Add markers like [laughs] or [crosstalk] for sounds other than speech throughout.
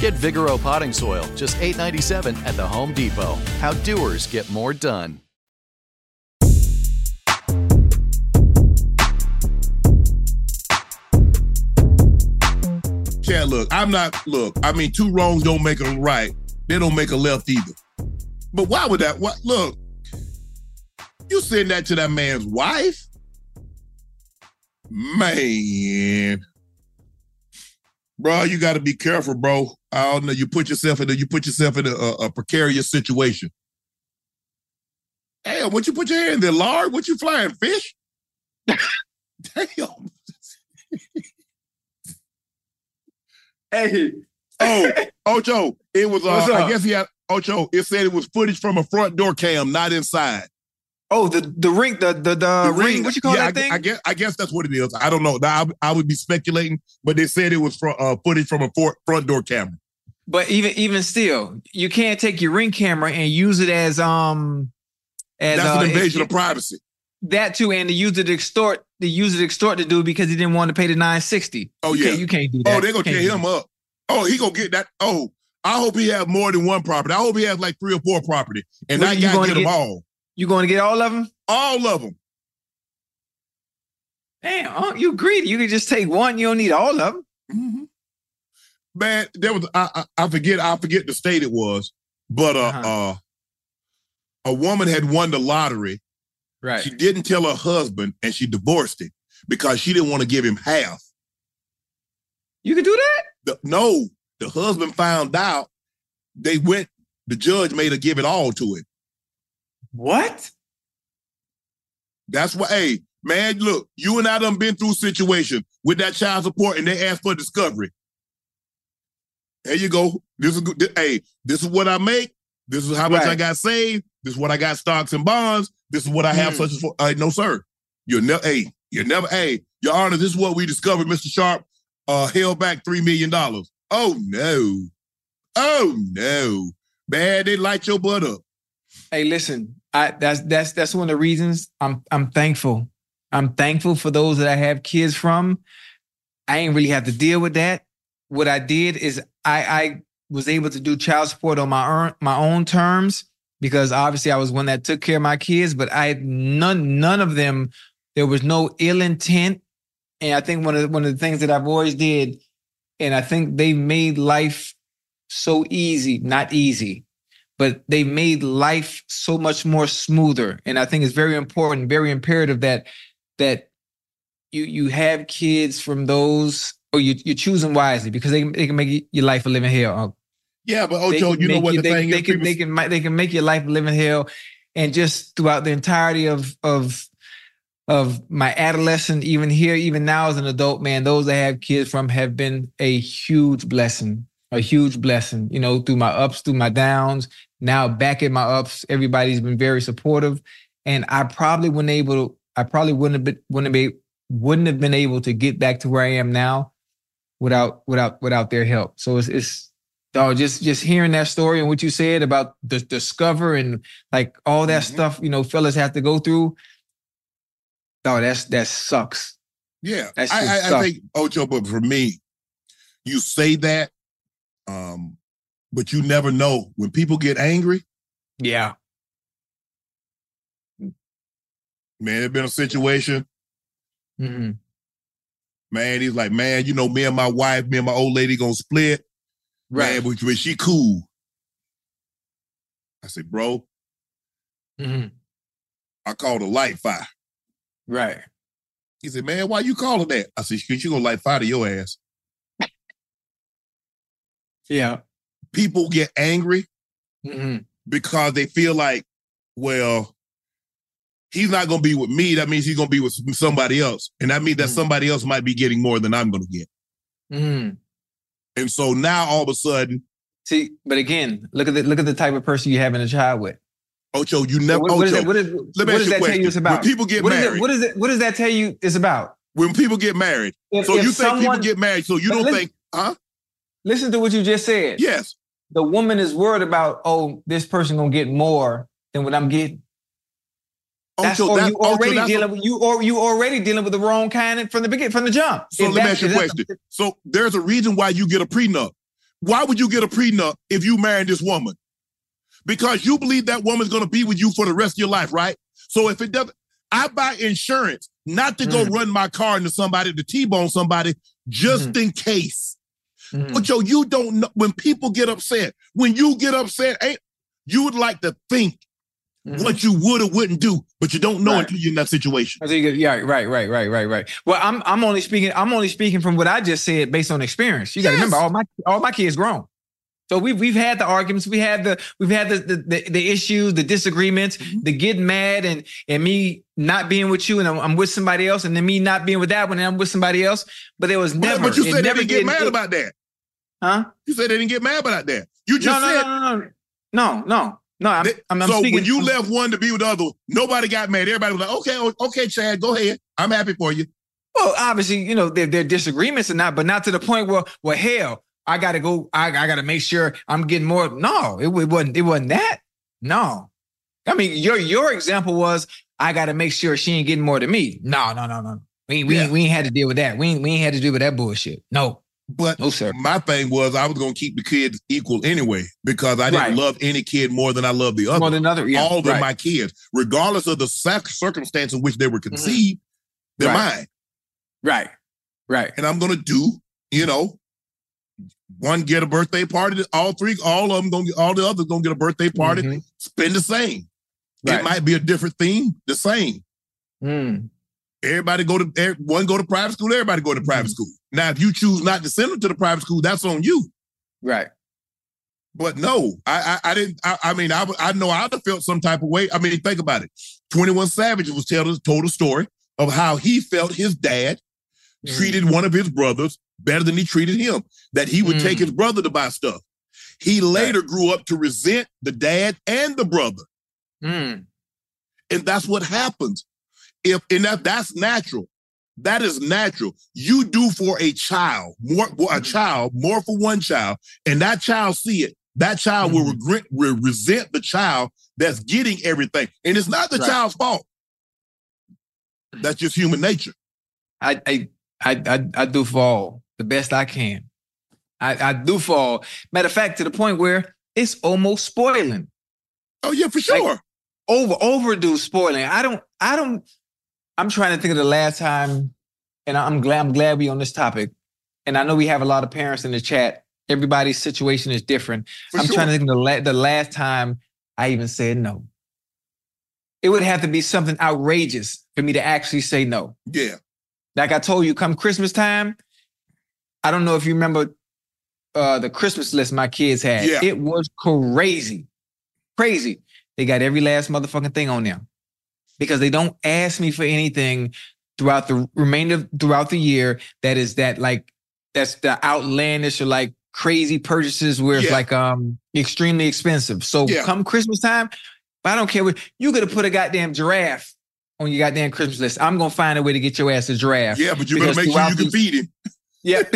Get Vigoro potting soil, just $8.97 at the Home Depot. How doers get more done. Chad, look, I'm not, look, I mean, two wrongs don't make a right. They don't make a left either. But why would that, what, look, you send that to that man's wife? Man. Bro, you got to be careful, bro. I don't know. You put yourself in a, you put yourself in a, a precarious situation. Damn, what you put your hand in there, lard? What you flying fish? [laughs] Damn. [laughs] Hey. Oh, Ocho, it was. [laughs] Uh, I guess he had Ocho. It said it was footage from a front door cam, not inside. Oh, the the ring, the the, the, The ring. What you call yeah, that I, thing? I guess I guess that's what it is. I don't know. I, I would be speculating, but they said it was from uh, footage from a for, front door camera. But even even still, you can't take your ring camera and use it as um as That's uh, an invasion it- of privacy. that too, and to use it to extort the use it to extort the dude because he didn't want to pay the nine sixty. Oh you yeah, can't, you can't do that. Oh, they're gonna You tear him up. Oh, he gonna get that. Oh, I hope he have more than one property. I hope he has like three or four property, and Well, that you guy gonna get them all, You going to get all of them? all of them. Damn, oh, you greedy. You can just take one. You don't need all of them. Mm-hmm. Man, there was I, I I forget I forget the state it was, but uh Uh-huh. uh a woman had won the lottery. Right. She didn't tell her husband, and she divorced him because she didn't want to give him half. You can do that. The, no, the husband found out. They went. The judge made her give it all to him. What? That's why, hey, man, look, you and I done been through a situation with that child support and they asked for discovery. There you go. This is good. Hey, this is what I make. This is how much I got saved. This is what I got stocks and bonds. This is what I have Mm. such as for. Uh, no, sir. You're never, hey, you're never, hey, Your Honor, this is what we discovered. Mr. Sharpe uh, held back $3 million. Oh, no. Oh, no. Man, they light your butt up. Hey, listen, I that's that's that's one of the reasons I'm I'm thankful. I'm thankful for those that I have kids from. I ain't really have to deal with that. What I did is I I was able to do child support on my own my own terms because obviously I was one that took care of my kids, but I none none of them. There was no ill intent, and I think one of the, one of the things that I've always did, and I think they made life so easy, not easy but they made life so much more smoother. And I think it's very important, very imperative that that you you have kids from those, or you you choose them wisely because they they can make your life a living hell. Uh, Yeah, but they Ocho, you know what the they, thing they is? can they can they can make your life a living hell, and just throughout the entirety of of of my adolescent, even here, even now as an adult man, those I have kids from have been a huge blessing, a huge blessing. You know, through my ups, through my downs. Now back at my ups, everybody's been very supportive, and I probably wouldn't able to. I probably wouldn't have been wouldn't have been wouldn't have been able to get back to where I am now without without without their help. So it's it's oh, just just hearing that story and what you said about the discover and like all that Mhm. stuff, you know, fellas have to go through. Oh, that's that sucks. Yeah, That's I, I, I think Ocho, but for me, you say that, um, but you never know when people get angry. Yeah. Man, it's been a situation. hmm Man, he's like, man, you know, me and my wife, me and my old lady gonna split. Right. Man, but, but she cool. I said, bro, hmm I called a light fire. Right. He said, man, why you calling that? I said, you gonna light fire to your ass. Yeah. People get angry hmm because they feel like, well, he's not going to be with me. That means he's going to be with somebody else. And that means that Mhm. somebody else might be getting more than I'm going to get. hmm And so now all of a sudden, See, but again, look at the look at the type of person you're having a child with. Ocho, you never, what, what is Ocho, that? What, is, what does you a that tell you it's about? When people get what is married, it? What is it? What does that tell you it's about? when people get married, If, so if you think people get married, so you don't think, huh? Listen to what you just said. Yes. The woman is worried about, oh, this person gonna get more than what I'm getting. That's Ocho, or that- you Ocho, already that's a- dealing with you or you already dealing with the wrong kind from the beginning, from the jump. So If let me ask you a that's- question. So there's a reason why you get a prenup. Why would you get a prenup if you marry this woman? Because you believe that woman's going to be with you for the rest of your life, right? So if it doesn't, I buy insurance not to go Mm. run my car into somebody to T-bone somebody just in case. Mhm. But yo, you don't know when people get upset. When you get upset, ain't you would like to think Mhm. what you would or wouldn't do, but you don't know Right. until you're in that situation. I think, yeah, right, right, right, right, right. Well, I'm I'm only speaking I'm only speaking from what I just said based on experience. You got to Yes. remember all my all my kids grown. So we've we've had the arguments, we had the we've had the the, the, the issues, the disagreements, Mm-hmm. the getting mad and and me not being with you and I'm, I'm with somebody else, and then me not being with that one and I'm with somebody else. But there was never. but you said they never get mad it- about that. Huh? You said they didn't get mad about that. You just no, said no, no, no, no, no, no. I'm, They- I'm, I'm so speaking. when you from- left one to be with the other, nobody got mad. Everybody was like, okay, okay, Chad, go ahead. I'm happy for you. Well, obviously, you know, there there are disagreements and not, but not to the point where, well, hell, I gotta go, I, I gotta make sure I'm getting more. No, it, it wasn't, it wasn't that. No. I mean, your your example was I gotta make sure she ain't getting more than me. No, no, no, no. We, ain't- we, ain't- we ain't had to deal with that. We ain't, we ain't had to deal with that bullshit. No, But no, sir. my thing was I was gonna keep the kids equal anyway because I didn't Right. love any kid more than I love the other. More than another. Yeah, All of right. my kids, regardless of the sac- circumstance in which they were conceived, they're Right. mine. right. Right. And I'm gonna do, you know, one get a birthday party. All three, all of them gonna get, all the others gonna get a birthday party. Mhm. Spend the same. It might be a different theme, the same. Mm. Everybody go to one go to private school. Everybody go to private Mm-hmm. school. Now, if you choose not to send them to the private school, that's on you. Right. But no, I I, I didn't. I, I mean, I I know I'd have felt some type of way. I mean, think about it. Twenty One Savage was telling told a story of how he felt his dad Mm. treated one of his brothers better than he treated him. That he would take Mm. his brother to buy stuff. He later grew up to resent the dad and the brother, Mm. and that's what happens. If and that that's natural. That is natural. You do for a child more, for a mm-hmm. child more for one child, and that child see it. That child will mm-hmm. regret, will resent the child that's getting everything, and it's not the Right. child's fault. That's just human nature. I I I I, I do fall the best I can. I, I do fall. Matter of fact, to the point where it's almost spoiling. Oh yeah, for sure. Over overdue spoiling. I don't I don't I'm trying to think of the last time, and I'm glad I'm glad we on this topic. And I know we have a lot of parents in the chat. Everybody's situation is different. For I'm sure. trying to think of the, la- the last time I even said no. It would have to be something outrageous for me to actually say no. Yeah. Like I told you, come Christmas time, I don't know if you remember uh, the Christmas list my kids had. Yeah. It was crazy. Crazy. They got every last motherfucking thing on there because they don't ask me for anything throughout the remainder throughout the year that is that like that's the outlandish or like crazy purchases where it's like um extremely expensive. So Yeah. come Christmas time, I don't care what you could have put a goddamn giraffe on your goddamn Christmas list. I'm gonna find a way to get your ass a giraffe. Yeah, but you better Because make sure you can feed him. Yeah. [laughs] [laughs]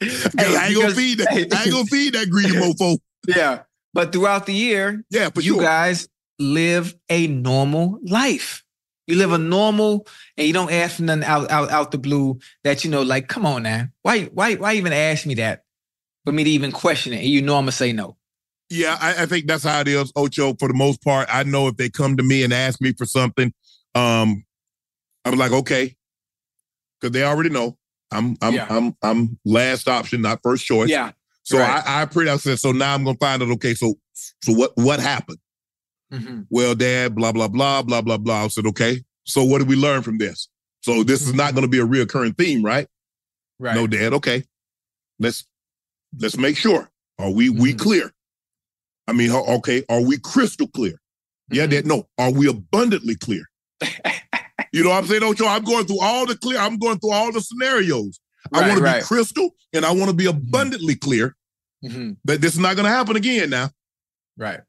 'Cause I ain't gonna feed that. [laughs] I ain't gonna feed that greedy mofo. yeah. But throughout the year, Yeah, but you sure. guys live a normal life. You live a normal, and you don't ask for nothing out, out out the blue. That you know, like, come on now, why why why even ask me that? For me to even question it, and you know I'm gonna say no. Yeah, I, I think that's how it is, Ocho. For the most part, I know if they come to me and ask me for something, um, I'm like, okay, because they already know I'm I'm Yeah. I'm I'm last option, not first choice. Yeah, So right. I, I pretty I said, so now I'm gonna find out. Okay, so so what what happened? Mhm. Well, Dad, blah blah blah blah blah blah. I said, okay. So what did we learn from this? So this is not going to be a reoccurring theme, right? right. No, Dad. Okay, let's let's make sure. Are we we Mhm. clear? I mean, okay, are we crystal clear? Yeah, Mhm. Dad. No, are we abundantly clear? [laughs] you know what I'm saying, Ocho? I'm going through all the clear. I'm going through all the scenarios. I Right, want to be crystal, and I want to be abundantly clear Mhm. that this is not going to happen again. Now, Right.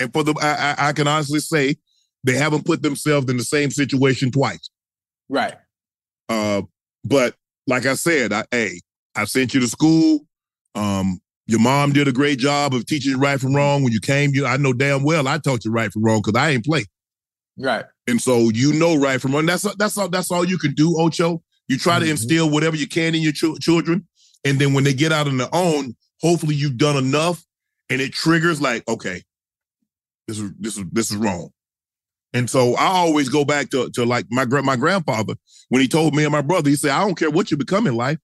And for the, I, I, I can honestly say they haven't put themselves in the same situation twice. Right. Uh, but like I said, I hey, I sent you to school. Um, your mom did a great job of teaching you right from wrong. When you came, you I know damn well I taught you right from wrong because I ain't play. Right. And so you know right from wrong. That's that's all that's all you can do, Ocho. You try to Mhm. instill whatever you can in your chil- children, and then when they get out on their own, hopefully you've done enough, and it triggers like, okay, this is this is this is wrong. And so I always go back to, to like my my grandfather when he told me and my brother, he said, I don't care what you become in life,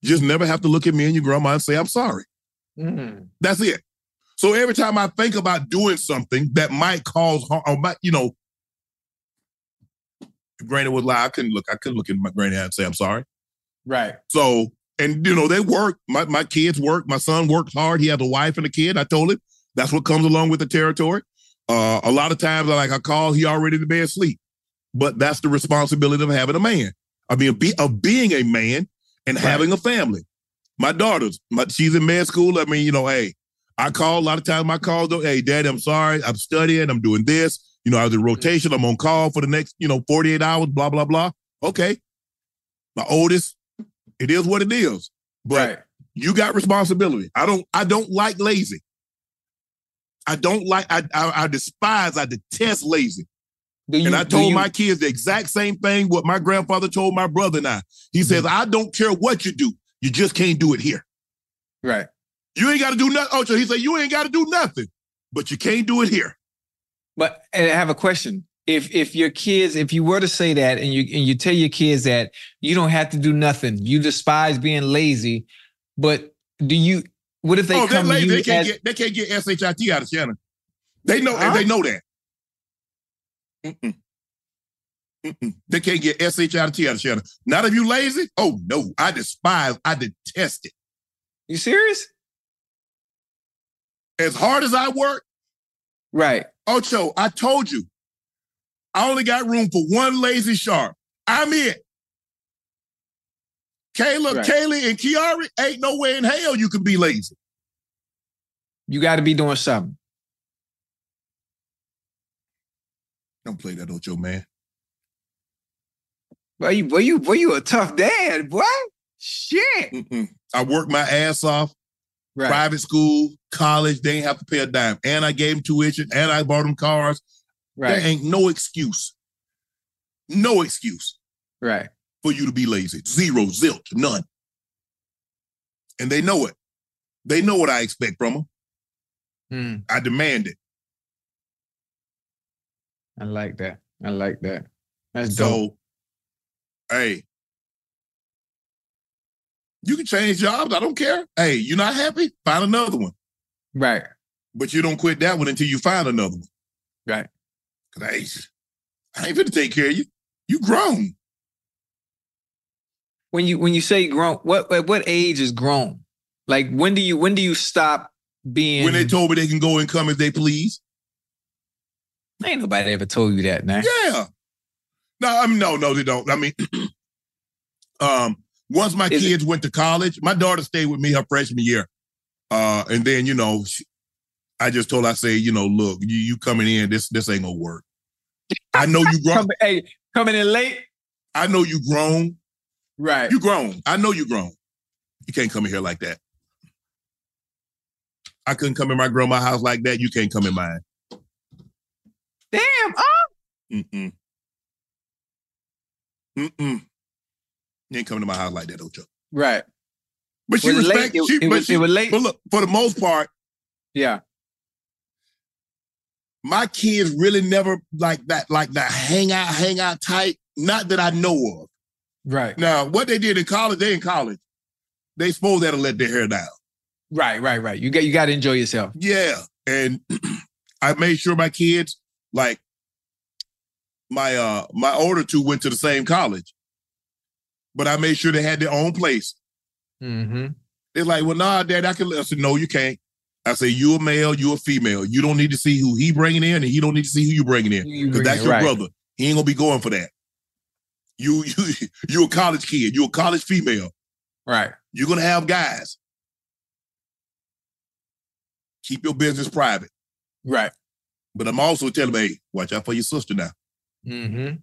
you just never have to look at me and your grandma and say I'm sorry. Mhm. That's it. So every time I think about doing something that might cause harm, or might, you know, Granny would lie, I couldn't look, I couldn't look at my granny and say I'm sorry. Right. So, and you know, they work. My my kids work. My son works hard. He has a wife and a kid. I told him that's what comes along with the territory. Uh, a lot of times, I like I call, he already in the bed asleep. But that's the responsibility of having a man. I mean, be, of being a man and Right. having a family. My daughter's, my, she's in med school. I mean, you know, hey, I call a lot of times. My calls, though, hey, Daddy, I'm sorry, I'm studying, I'm doing this. You know, I was in rotation. I'm on call for the next, you know, 48 hours. Blah blah blah. Okay, my oldest, it is what it is. But right. you got responsibility. I don't. I don't like lazy. I don't like. I I, I despise. I detest lazy. You, And I told you- my kids the exact same thing. What my grandfather told my brother and I. He says, Mm-hmm. "I don't care what you do. You just can't do it here. right. You ain't got to do nothing." Oh, so he said, "You ain't got to do nothing, but you can't do it here." But and I have a question. If if your kids, if you were to say that and you and you tell your kids that you don't have to do nothing, you despise being lazy, but do you what if they oh, come you They can't as, get. They can't get shit out of Shannon. They know. Huh? They know that. Mm-mm. Mm-mm. They can't get shit out of Shannon. Not if you lazy. Oh no, I despise. I detest it. you serious? As hard as I work, Right. Ocho, I told you, I only got room for one lazy Sharpe. I'm it. Kayla, Right. Kaylee, and Kiari ain't no way in hell you can be lazy. You got to be doing something. Don't play that, Ocho, man. Boy, you boy, you boy, you a tough dad, boy. Shit. Mm-mm. I worked my ass off. Right. Private school, college, they ain't have to pay a dime. And I gave them tuition and I bought them cars. There ain't no excuse. No excuse Right. For you to be lazy. Zero, zilch, none. And they know it. They know what I expect from them. Hmm. I demand it. I like that. I like that. That's dope. So, hey, you can change jobs. I don't care. Hey, you're not happy? Find another one. Right. But you don't quit that one until you find another one. Right. Cause I ain't, I ain't finna take care of you. You grown. When you when you say grown, what at what age is grown? Like when do you when do you stop being When they told me they can go and come as they please. Ain't nobody ever told you that, man. Yeah. No, I mean, no, no, they don't. I mean, [clears throat] um, once my Is it- kids went to college, my daughter stayed with me her freshman year. Uh, and then, you know, she, I just told her, I say, you know, look, you, you coming in, this this ain't gonna work. I know you [laughs] grown. Hey, coming in late. I know you grown. Right. You grown. I know you grown. You can't come in here like that. I couldn't come in my grandma's house like that. You can't come in mine. Damn. Oh. Mm-mm. Mm-mm. You ain't coming to my house like that, Ocho. Right. But she Was late? respect. It- she, it but was- she, it was late? But look, for the most part, Yeah. my kids really never like that, like that hang out, hang out type. Not that I know of. Right. Now, what they did in college, they in college. They supposed to let their hair down. Right. Right. Right. You got you got to enjoy yourself. Yeah. And [clears throat] I made sure my kids, like my uh my older two went to the same college. But I made sure they had their own place. Mm-hmm. They're like, well, nah, dad, I can I said, no, you can't. I say, you a male, you a female. You don't need to see who he bringing in, and he don't need to see who you bringing in. Because that's your right. brother. He ain't gonna be going for that. [laughs] You you you're a college kid, You're a college female. Right. You're gonna have guys. Keep your business private. Right. But I'm also telling them, hey, watch out for your sister now. Mm-hmm.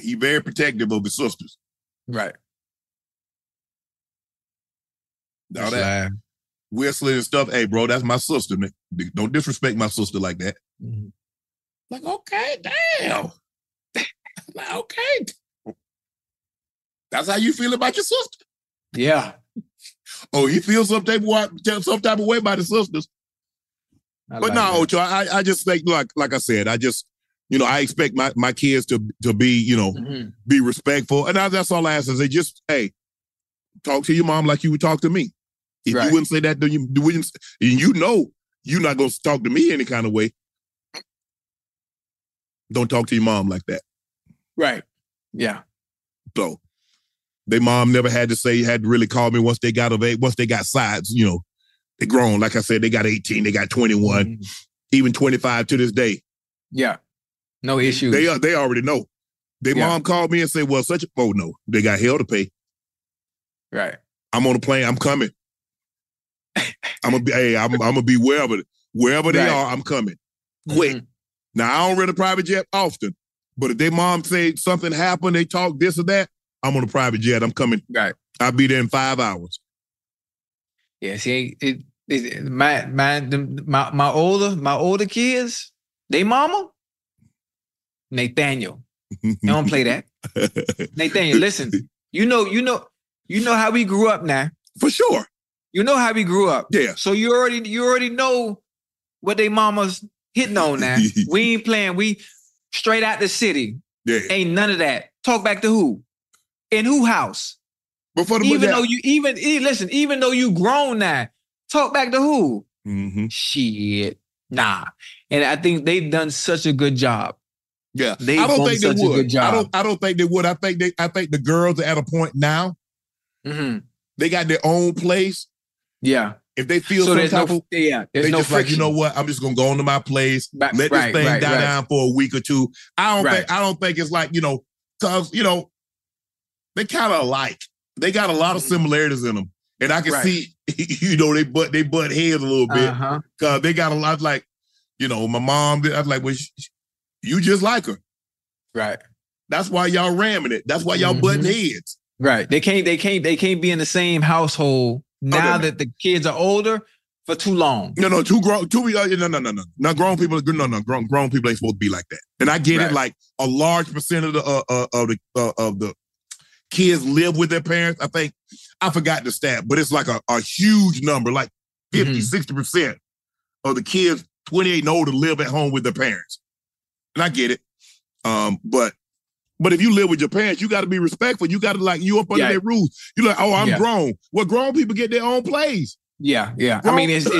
He very protective of his sisters. Right. All that whistling and stuff. Hey, bro, that's my sister. man. Don't disrespect my sister like that. Mm-hmm. Like, okay, damn. [laughs] like, okay. That's how you feel about your sister. Yeah. Oh, he feels some type of way, some type of way about his sisters. I but like no. Ocho, I, I just think like like I said, I just you know I expect my my kids to to be you know Mhm. be respectful, and I, that's all I ask is they just hey talk to your mom like you would talk to me. If Right. you wouldn't say that, then you, wouldn't. You know you're not going to talk to me any kind of way. Don't talk to your mom like that. Right. Yeah. So their mom never had to say had to really call me once they got of age, once they got sides, you know, they grown. Like I said, they got 18, they got 21, Mhm. even 25 to this day. Yeah. No issues. They uh, they already know. Their Yeah. mom called me and said, Well, such a oh no, they got hell to pay. right. I'm on a plane, I'm coming. I'm gonna be hey, I'm, I'm gonna be wherever wherever they Right. are, I'm coming. Quick. Mhm. Now I don't rent a private jet often, but if their mom say something happened, they talk this or that, I'm on a private jet. I'm coming. Right. I'll be there in five hours. Yeah. See, it, it, my my my my older my older kids, they mama, Nathaniel. They don't play that. [laughs] Nathaniel, listen. You know, you know, you know how we grew up now. For sure. You know how we grew up. Yeah. So you already you already know what they mamas hitting on now. [laughs] we ain't playing. We straight out the city. Yeah. Ain't none of that. Talk back to who? In who house? But for the Even though you even listen, even though you grown now, talk back to who? Mhm. Shit. Nah. And I think they've done such a good job. Yeah. They've I don't think they would. good job. I don't I don't think they would. I think they I think the girls are at a point now, hmm they got their own place. Yeah. If they feel so some type no of yeah, they no just like, you know what? I'm just gonna go into my place, Ba- let right, this thing right, die right. down for a week or two. I don't Right. think I don't think it's like, you know, cause you know, they kind of alike. They got a lot of Mhm. similarities in them. And I can Right. see, [laughs] you know, they butt they butt heads a little bit. Uh-huh. Cause they got a lot like, you know, my mom, I was like, well, sh- sh- you just like her. Right. That's why y'all ramming it. That's why y'all Mhm. butting heads. Right. They can't they can't they can't be in the same household now no. that the kids are older for too long. No, no, two grown, two, uh, no, no, no, no. Now, grown people, no, no, grown, grown people ain't supposed to be like that. And I get Right. it. Like a large percent of the uh, uh, of the uh, of the kids live with their parents. I think I forgot the stat, but it's like a, a huge number, like 50, Mhm. 60 percent of the kids 28 and older live at home with their parents. And I get it. Um, but but if you live with your parents, you got to be respectful. You got to like you up under Yeah. their rules. You're like, oh, I'm Yeah. grown. Well, grown people get their own place. Yeah, yeah. I mean, it's [coughs]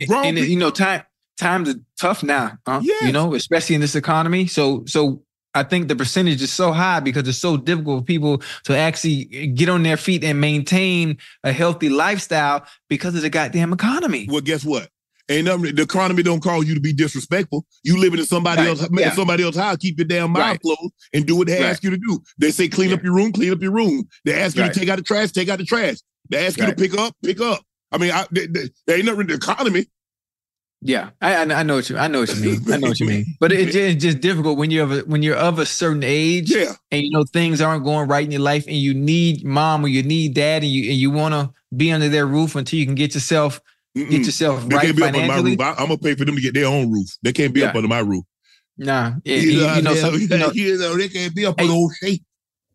it, grown and it, you know, time times are tough now. Huh? Yes. You know, especially in this economy. So so I think the percentage is so high because it's so difficult for people to actually get on their feet and maintain a healthy lifestyle because of the goddamn economy. Well, guess what? Ain't nothing. The economy don't call you to be disrespectful. You living in somebody Right. else, Yeah. somebody else's house. Keep your damn mouth Right. closed and do what they Right. ask you to do. They say clean up your room, clean up your room. They ask you to take out the trash, take out the trash. They ask you to pick up, pick up. I mean, I, they, they, they ain't nothing in the economy. Yeah, I, I I know what you I know what you mean. I know what you mean. But it, it's just difficult when you're of a, when you're of a certain age, Yeah. and you know things aren't going right in your life, and you need mom or you need dad, and you and you want to be under their roof until you can get yourself Mm-mm. get yourself They right can't be up under my roof. I, I'm gonna pay for them to get their own roof. They can't be up Yeah. under my roof. Nah, yeah, You you, know, you know, some, you know, [laughs] you know, they can't be up on old shape.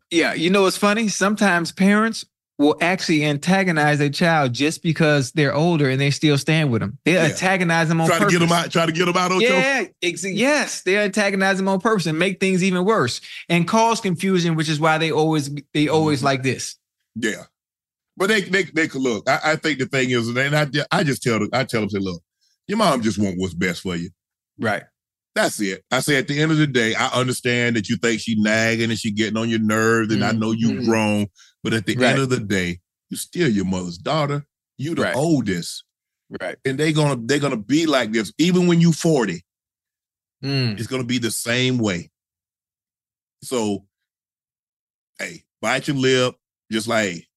yeah, you know what's funny? Sometimes parents will actually antagonize their child just because they're older and they still stand with them. They Yeah. antagonize them on Try to get them out. Try to get them out. Ocho. Yeah, ex- yes, they antagonize them on purpose and make things even worse and cause confusion, which is why they always they always Mm-hmm. like this. Yeah. But they they they could look. I, I think the thing is, and I I just tell them, I tell them, say, look, your mom just want what's best for you. Right. That's it. I say at the end of the day, I understand that you think she nagging and she getting on your nerves, and I know you Mhm. grown, but at the Right. end of the day, you still your mother's daughter. You the Right. oldest, Right. and they gonna they're gonna be like this even when you forty. Mm. It's gonna be the same way. So, hey, bite your lip, just like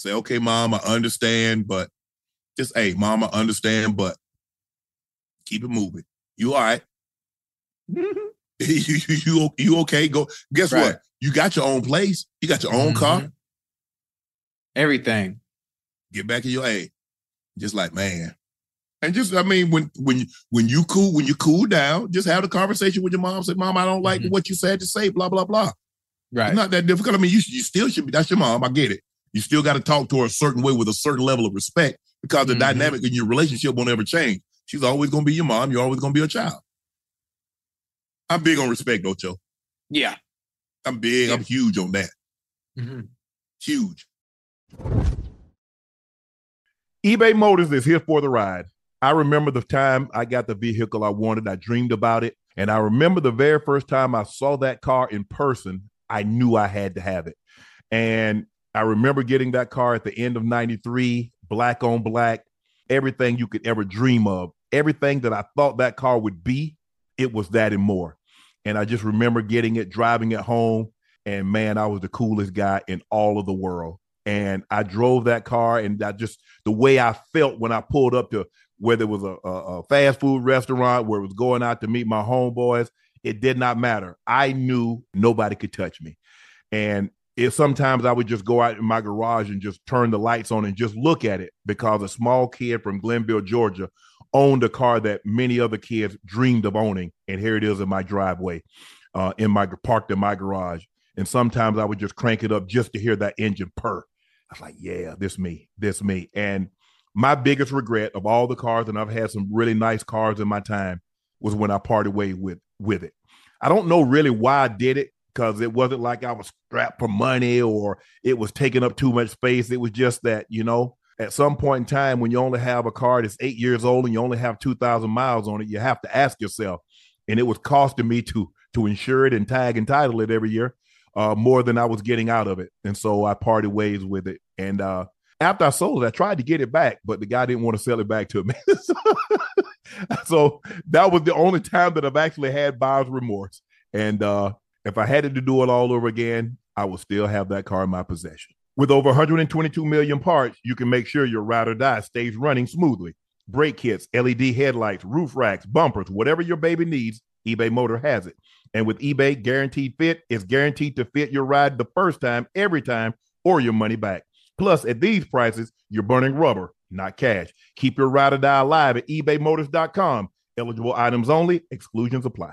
say, okay, mom, I understand, but just hey, mom, I understand, but keep it moving. You all right? [laughs] [laughs] you, you you okay? Go. Guess Right. what? You got your own place. You got your own car. Mhm. Everything. Get back in your hey. Just like man. And just I mean, when when you when you cool when you cool down, just have the conversation with your mom. Say, Mom, I don't like Mhm. what you said to say. Blah blah blah. Right. It's not that difficult. I mean, you you still should be. That's your mom. I get it. You still got to talk to her a certain way with a certain level of respect because the Mhm. dynamic in your relationship won't ever change. She's always going to be your mom. You're always going to be a child. I'm big on respect, Ocho. yeah. I'm big. I'm huge on that. Mhm. Huge. eBay Motors is here for the ride. I remember the time I got the vehicle I wanted. I dreamed about it. And I remember the very first time I saw that car in person, I knew I had to have it. And I remember getting that car at the end of 93, black on black, everything you could ever dream of, everything that I thought that car would be, it was that and more. And I just remember getting it, driving it home. And man, I was the coolest guy in all of the world. And I drove that car, and I just the way I felt when I pulled up to whether it was a, a, fast food restaurant where it was going out to meet my homeboys, it did not matter. I knew nobody could touch me. And if sometimes I would just go out in my garage and just turn the lights on and just look at it because a small kid from Glennville, Georgia, owned a car that many other kids dreamed of owning. And here it is in my driveway, uh, in my parked in my garage. And sometimes I would just crank it up just to hear that engine purr. I was like, yeah, this me, this me. And my biggest regret of all the cars, and I've had some really nice cars in my time, was when I parted way with with it. I don't know really why I did it because it wasn't like I was strapped for money or it was taking up too much space. It was just that, you know, at some point in time when you only have a car that's eight years old and you only have 2,000 miles on it, you have to ask yourself. And it was costing me to to insure it and tag and title it every year uh, more than I was getting out of it. And so I parted ways with it. And uh, after I sold it, I tried to get it back, but the guy didn't want to sell it back to me. [laughs] so, that was the only time that I've actually had buyer's remorse. And uh, if I had to do it all over again, I would still have that car in my possession. With over 122 million parts, you can make sure your ride or die stays running smoothly. Brake kits, LED headlights, roof racks, bumpers, whatever your baby needs, eBay Motor has it. And with eBay Guaranteed Fit, it's guaranteed to fit your ride the first time, every time, or your money back. Plus, at these prices, you're burning rubber, not cash. Keep your ride or die alive at ebaymotors.com. Eligible items only, exclusions apply.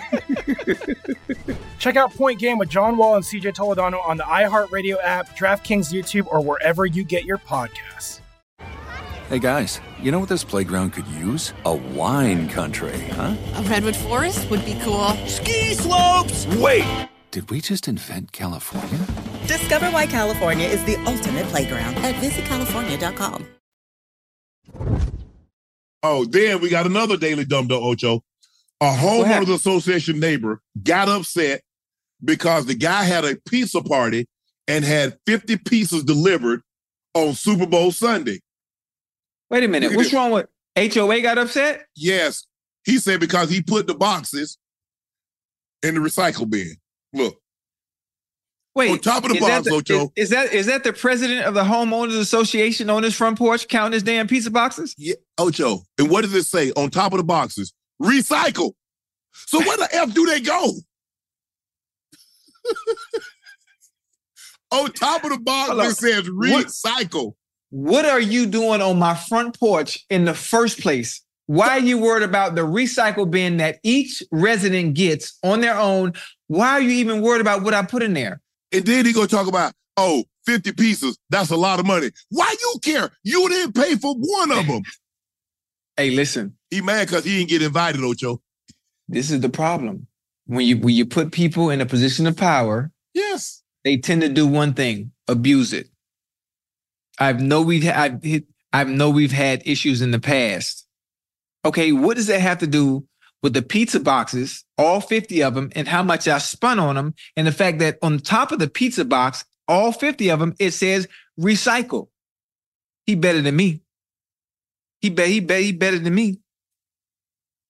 [laughs] Check out Point Game with John Wall and CJ Toledano on the iHeartRadio app, DraftKings YouTube, or wherever you get your podcasts. Hey guys, you know what this playground could use? A wine country, huh? A redwood forest would be cool. Ski slopes! Wait! Did we just invent California? Discover why California is the ultimate playground at visitcalifornia.com. Oh, then we got another daily dumb dumb Ocho. A homeowners association neighbor got upset because the guy had a pizza party and had 50 pieces delivered on Super Bowl Sunday. Wait a minute. What's this. wrong with HOA got upset? Yes. He said because he put the boxes in the recycle bin. Look. Wait, On top of the box, Ocho. Is, is that is that the president of the homeowners association on his front porch counting his damn pizza boxes? Yeah, Ocho. And what does it say on top of the boxes? Recycle. So where the F do they go? [laughs] on top of the box, Hold on. it says What- recycle. What are you doing on my front porch in the first place? Why are you worried about the recycle bin that each resident gets on their own? Why are you even worried about what I put in there? And then he gonna talk about, oh, 50 pieces. That's a lot of money. Why you care? You didn't pay for one of [laughs] them. Hey, listen, he mad because he didn't get invited, Ocho. this is the problem. When you when you put people in a position of power, Yes. they tend to do one thing: abuse it. I know we've I've I know we've had issues in the past. Okay, what does that have to do with the pizza boxes, all 50 of them, and how much I spun on them, and the fact that on top of the pizza box, all 50 of them, it says recycle. He better than me. He bet he bet he better than me.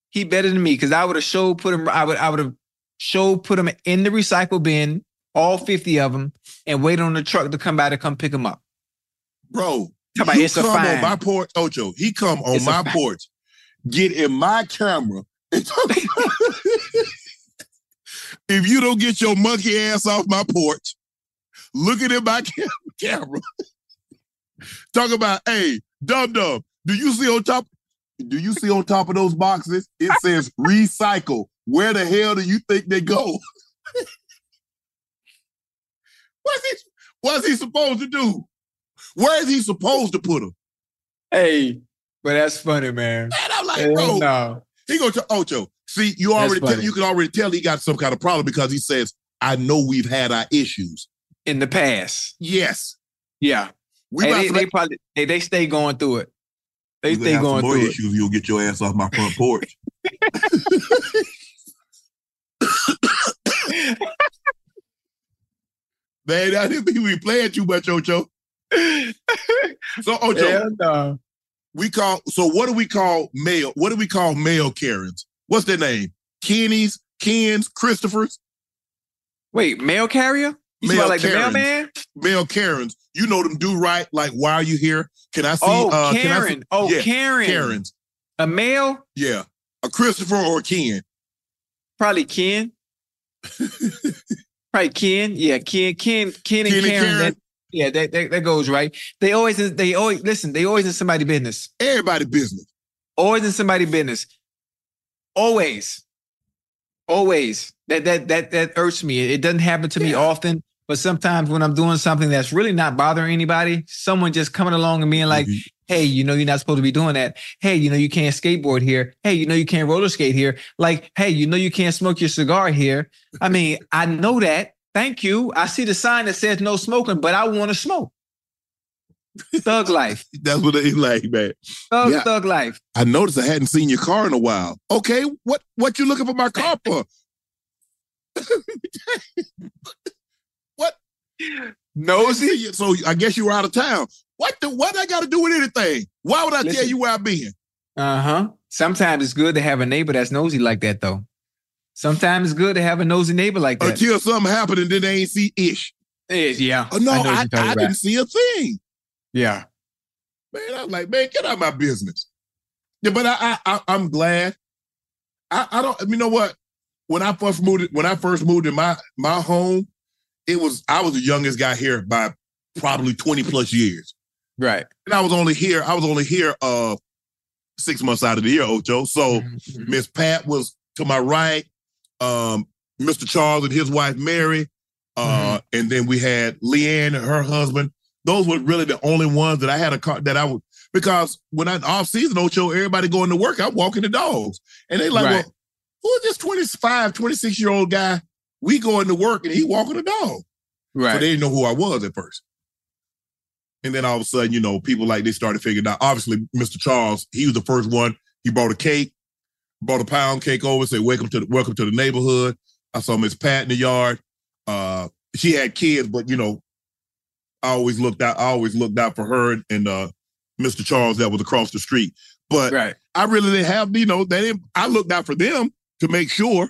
He better than me because I would have showed put him. I would I would have showed put them in the recycle bin, all 50 of them, and wait on the truck to come by to come pick them up. Bro, Talk about you it's a come fine. on my porch, Ocho. He come on It's my porch, get in my camera. and talk about- [laughs] if you don't get your monkey ass off my porch, looking at my [laughs] cam- camera, talk about, hey, dum dum, do you see on top? Do you see on top of those boxes? It says recycle. Where the hell do you think they go? [laughs] what's he? What's he supposed to do? Where is he supposed to put them? Hey, but that's funny, man. And I'm like, bro, no. he go to Ocho. See, you already tell, you can already tell he got some kind of problem because he says, "I know we've had our issues." In the past. Yes, Yeah. we Hey, they, they probably they, they stay going through it. They we gonna stay have some going more through it. issues. You'll get your ass off my front porch. [laughs] Man, I didn't think we playing too much, Ocho. So, Ocho, Hell no. we call. So, what do we call male? What do we call male Karens? What's their name? Kenny's, Kens, Christopher's, Wait, mail carrier? You Mail smell like Karens. the mailman? male Karens. You know them do right. Like, why are you here? Can I see? Oh, uh, can I see- Karen. Oh, Yeah, Karen. Karens. A male? Yeah, a Christopher or a Ken. Probably Ken. Probably Ken. Yeah, Ken, Ken, Ken and Ken and Karen. Karen. That, yeah, that, that that goes right. They always they always listen, they always in somebody's business. Everybody business. Always in somebody's business. Always. Always. That that that that irks me. It doesn't happen to me often, but sometimes when I'm doing something that's really not bothering anybody, someone just coming along and being like, Mhm. hey, you know, you're not supposed to be doing that. Hey, you know, you can't skateboard here. Hey, you know, you can't roller skate here. Like, hey, you know, you can't smoke your cigar here. I mean, [laughs] I know that. Thank you. I see the sign that says no smoking, but I want to smoke. Thug life. [laughs] That's what they like, man. Thug, Yeah. thug life. I noticed I hadn't seen your car in a while. Okay, what what you looking for my [laughs] car for? Nosy. So I guess you were out of town. What the what I got to do with anything? Why would I tell you where I've been? Uh huh. Sometimes it's good to have a neighbor that's nosy like that, though. Sometimes it's good to have a nosy neighbor like that. Until something happened and then they ain't see ish. Yes, yeah. Oh no, I I, I didn't see a thing. Yeah. Man, I'm like, man, get out of my business. Yeah, but I, I, I I'm glad. I, I don't. You know what? When I first moved, when I first moved in my my home, it was I was the youngest guy here by probably twenty plus years, Right. and I was only here. I was only here uh six months out of the year, Ocho. So Mhm. Miss Pat was to my right. Um, Mr. Charles and his wife Mary, uh, and then we had Leanne and her husband. Those were really the only ones that I had a car that I would because when I off season Ocho, everybody going to work, I'm walking the dogs. And they like, Right. well, who is this 25, 26 year old guy? We going to work and he walking the dog. Right. So they didn't know who I was at first. And then all of a sudden, you know, people like they started figuring out. Obviously, Mr. Charles, he was the first one. He brought a cake, brought a pound cake over, said, Welcome to the welcome to the neighborhood. I saw Miss Pat in the yard. Uh, she had kids, but you know, I always looked out, I always looked out for her and, uh Mr. Charles that was across the street. But Right. I really didn't have, you know, they didn't I looked out for them to make sure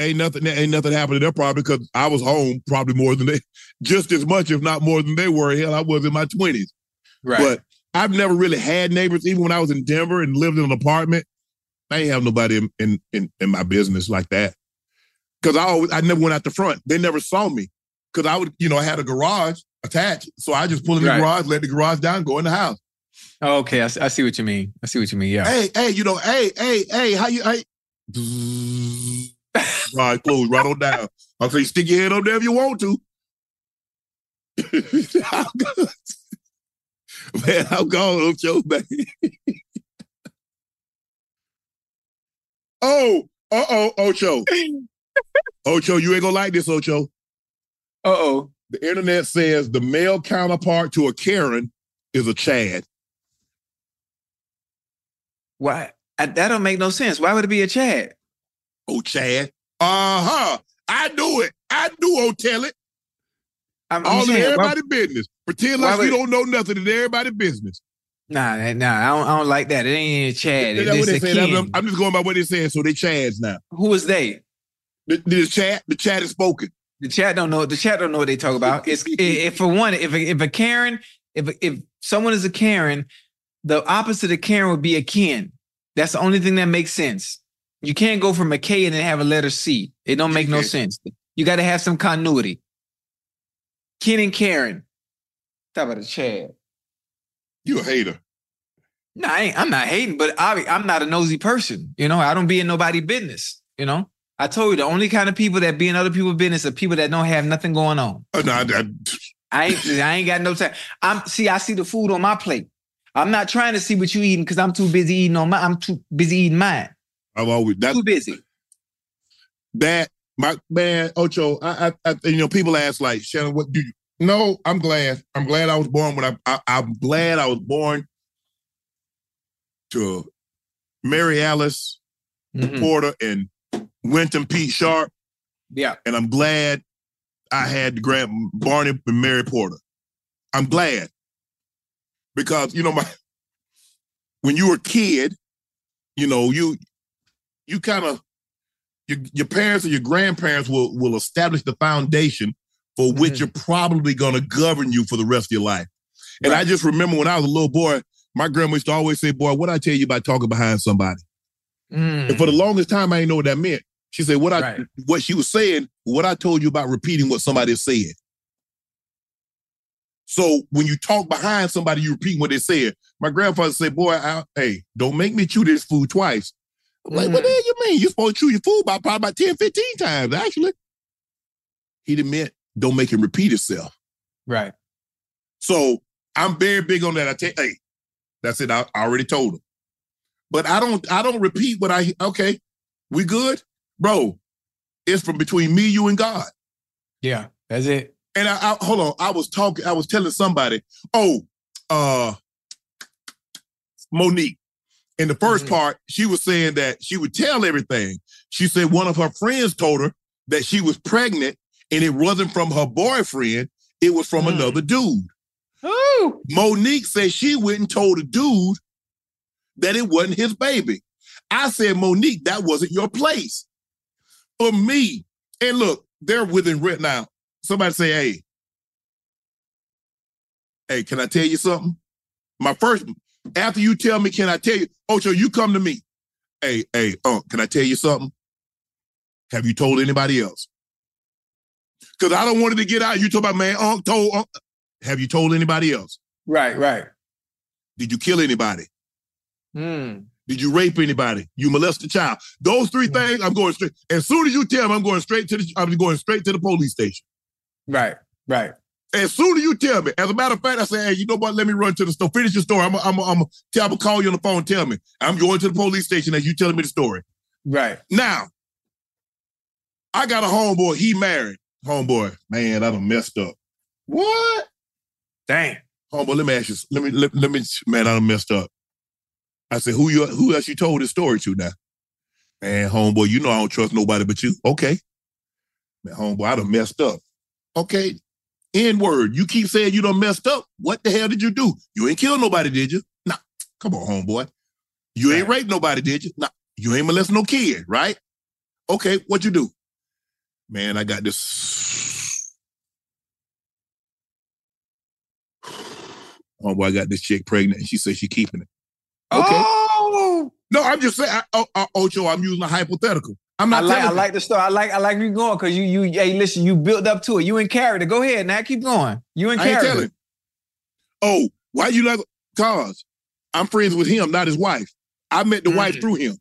ain't nothing ain't nothing happened to their property because I was home probably more than they [laughs] just as much, if not more than they were. Hell, I was in my twenties. Right. But I've never really had neighbors, even when I was in Denver and lived in an apartment. I ain't have nobody in in, in, in my business like that. Cause I always I never went out the front. They never saw me. Cause I would, you know, I had a garage attached. So I just pull in the Right. garage, let the garage down, go in the house. Oh, okay, I see what you mean. I see what you mean. Yeah. Hey, hey, you know, hey, hey, hey, how you hey right, close right on down. I'll say stick your head up there if you want to. [laughs] I'm good. Man, I'm gone, Ocho, man. oh, uh-oh, Ocho. Ocho, you ain't gonna like this, Ocho. Uh-oh. The internet says the male counterpart to a Karen is a Chad. Why? I, that don't make no sense. Why would it be a Chad? Oh, Chad. Uh-huh. I do it. I do, oh tell it. I'm, All in saying, why- everybody business. Pretend like you don't know nothing in everybody business. Nah, nah, I don't, I don't like that. It ain't a Chad. What It's say. I'm, I'm just going by what they're saying. So they Chads now. Who is they? The, the chat, the chat is spoken. The chat don't know. The chat don't know what they talk about. It's [laughs] if for one, if a, if a Karen, if if someone is a Karen, the opposite of Karen would be a Ken. That's the only thing that makes sense. You can't go from a K and then have a letter C. It don't make no sense. You got to have some continuity. Ken and Karen. Talk about a Chad. You a hater. No, I ain't, I'm not hating, but I, I'm not a nosy person. You know, I don't be in nobody business. You know, I told you the only kind of people that be in other people's business are people that don't have nothing going on. Uh, no, I, I- I ain't, I ain't got no time. I'm see, I see the food on my plate. I'm not trying to see what you eating because I'm too busy eating on my. I'm too busy eating mine. I've always that Too busy. that my man Ocho. I, I, I you know people ask like Shannon, what do you? No, I'm glad. I'm glad I was born when I, I I'm glad I was born to Mary Alice Mhm. Porter and Winton Pete Sharpe, Yeah. and I'm glad I had the grand Barney and Mary Porter. I'm glad because you know my when you were a kid, you know you you kind of your your parents or your grandparents will will establish the foundation for which Mhm. you're probably going to govern you for the rest of your life. And I just remember when I was a little boy, my grandma used to always say, "Boy, what I tell you about talking behind somebody." Mm. And for the longest time, I didn't know what that meant. She said, "What I Right. what she was saying, what I told you about repeating what somebody said." So when you talk behind somebody, you repeat what they said. My grandfather said, "Boy, I, hey, don't make me chew this food twice." I'm like, what the hell you mean? You're supposed to chew your food about probably about 10, 15 times, actually. He didn't meant don't make him repeat himself. Right. So I'm very big on that. I tell hey, that's it. I, I already told him. But I don't I don't repeat what I okay. We good? Bro, it's from between me, you, and God. Yeah. That's it. And I, I hold on, I was talking, I was telling somebody, oh, uh Monique. In the 1st mm-hmm. part, she was saying that she would tell everything. She said one of her friends told her that she was pregnant and it wasn't from her boyfriend, it was from mm. another dude. Ooh. Monique said she went and told a dude that it wasn't his baby. I said, Monique, that wasn't your place. For me, and look, they're within right now. Somebody say, hey, hey, can I tell you something? My first, after you tell me, can I tell you? Ocho, you come to me. Hey, hey, uh, can I tell you something? Have you told anybody else? Because I don't want it to get out. You talk about, man, Unc told Unc. Have you told anybody else? Right. Right. Did you kill anybody? Mm. Did you rape anybody? You molest a child? Those three things, I'm going straight. As soon as you tell me, I'm going straight to the. I'm going straight to the police station. Right, right. As soon as you tell me, as a matter of fact, I say, hey, you know what? Let me run to the store. Finish your story. I'm, I'm, I'm, I'm, I'm gonna call you on the phone. And tell me. I'm going to the police station as you telling me the story. Right. Now, I got a homeboy. He married. Homeboy, man, I done messed up. What? Dang. Homeboy, let me ask you. Let me, let, let me, man, I done messed up. I said, who you, who else you told this story to now? Man, homeboy, you know I don't trust nobody but you. Okay. Man, homeboy, I done messed up. Okay. N word. You keep saying you done messed up. What the hell did you do? You ain't kill nobody, did you? Nah. Come on, homeboy. You ain't raped nobody, did you? Nah. You ain't molested no kid, right? Okay, what you do? Man, I got this. [sighs] Oh boy, I got this chick pregnant, and she says she keeping it. Okay. Oh, No, I'm just saying. I, oh, oh, Ocho, I'm using a hypothetical. I'm not. I like I like the story. I like I like you going because you you hey listen you built up to it. You in character. Go ahead now. Keep going. You ain't character. Oh, why you like? Cause I'm friends with him, not his wife. I met the wife Mm. through him.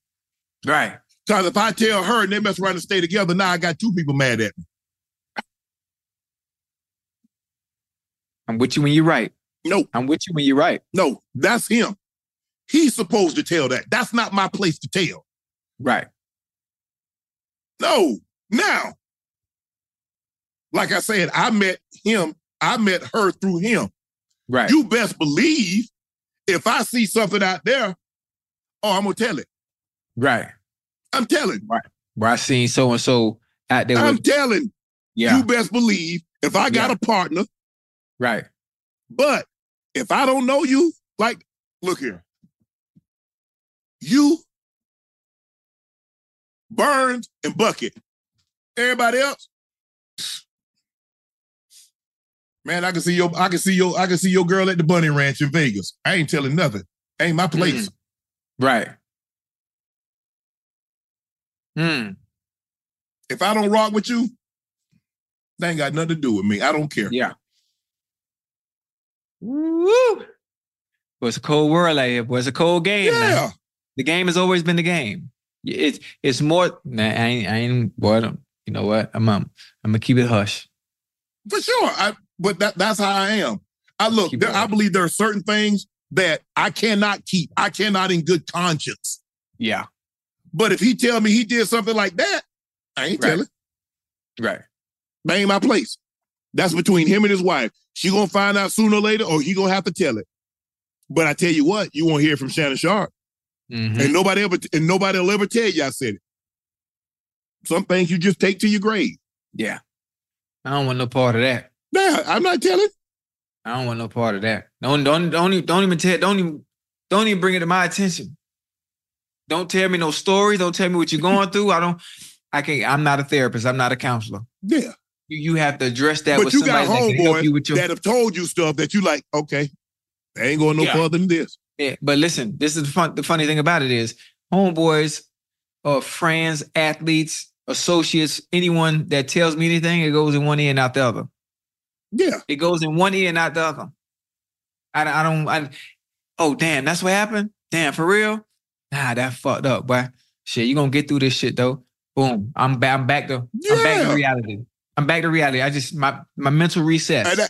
Right. Cause if I tell her and they mess around and stay together, now I got two people mad at me. I'm with you when you're right. No, I'm with you when you're right. no, that's him. He's supposed to tell that. That's not my place to tell. Right. No. Now, like I said, I met him. I met her through him. Right. You best believe if I see something out there, oh, I'm gonna tell it. Right. I'm telling. Right. Where I seen so and so out there. I'm with, telling. yeah. You best believe if I got Yeah. a partner, right. but if I don't know you, like, look here. You, Burns, and Bucket. Everybody else, man, I can see your, I can see your, I can see your girl at the Bunny Ranch in Vegas. I ain't telling nothing. Ain't my place. Right. Hmm. If I don't rock with you, that ain't got nothing to do with me. I don't care. Yeah. Woo. Well, it's a cold world out here, boy. It's a cold game. Yeah. The game has always been the game. It's it's more. Nah, I ain't. I ain't. Boy, I you know what? I'm. Um, I'm gonna keep it hush. For sure. I but that that's how I am. I look, there, I believe there are certain things that I cannot keep. I cannot in good conscience. Yeah. But if he tell me he did something like that, I ain't Right. telling. Right. That ain't my place. That's between him and his wife. She gonna find out sooner or later, or he gonna have to tell it. But I tell you what, you won't hear from Shannon Sharpe. Mhm. And nobody ever and nobody will ever tell you I said it. Some things you just take to your grave. Yeah. I don't want no part of that. Nah, I'm not telling. I don't want no part of that. Don't don't don't even, don't even tell don't even don't even bring it to my attention. Don't tell me no stories. Don't tell me what you're [laughs] going through. I don't. I can't. I'm not a therapist. I'm not a counselor. Yeah. You, you have to address that but with you got somebody that can help you with your. that have told you stuff that you like, okay, they ain't going no Yeah. further than this. Yeah, but listen, this is the fun. The funny thing about it is, homeboys, or friends, athletes, associates, anyone that tells me anything, it goes in one ear and out the other. Yeah. It goes in one ear and out the other. I, I don't. I, oh damn, that's what happened. Damn, for real? Nah, that fucked up, boy. Shit, you gonna get through this shit though. Boom. I'm back. I'm back to. I'm back to reality. I'm back to reality. I just my my mental reset. And, I,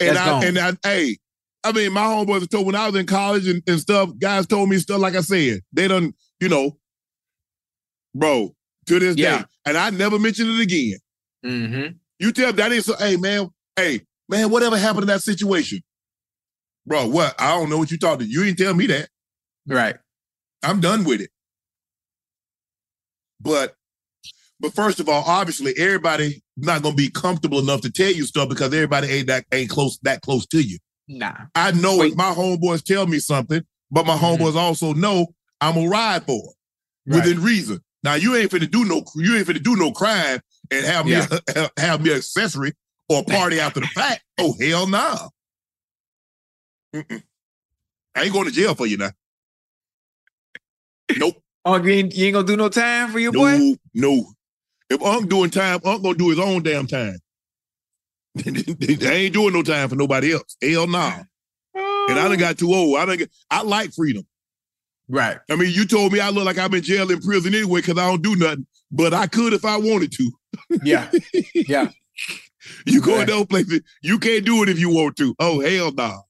and, I, and I, hey, I mean, my homeboys told when I was in college and, and stuff, guys told me stuff like I said. They done, you know, bro, to this Yeah. day. And I never mentioned it again. mm-hmm. You tell that is, hey, man, hey, man, whatever happened in that situation? Bro, what? I don't know what you talked to. You didn't tell me that. Right. I'm done with it. But but first of all, obviously, everybody not gonna be comfortable enough to tell you stuff because everybody ain't that ain't close that close to you. Nah. I know if my homeboys tell me something, but my mm-hmm. homeboys also know I'm gonna ride for it within reason. Now you ain't finna do no you ain't finna do no crime and have me [laughs] have me accessory or party [laughs] after the fact. Oh hell no. Mm-mm. I ain't going to jail for you now. Nope. Oh, you ain't, you ain't gonna do no time for your no, boy? No. If Unc doing time, Unc gonna do his own damn time. I ain't doing no time for nobody else. Hell no. And I done got too old. I done get, I like freedom. Right. I mean, you told me I look like I'm in jail in prison anyway because I don't do nothing, but I could if I wanted to. Yeah. Yeah. [laughs] You go in Right. those places, you can't do it if you want to. Oh hell no.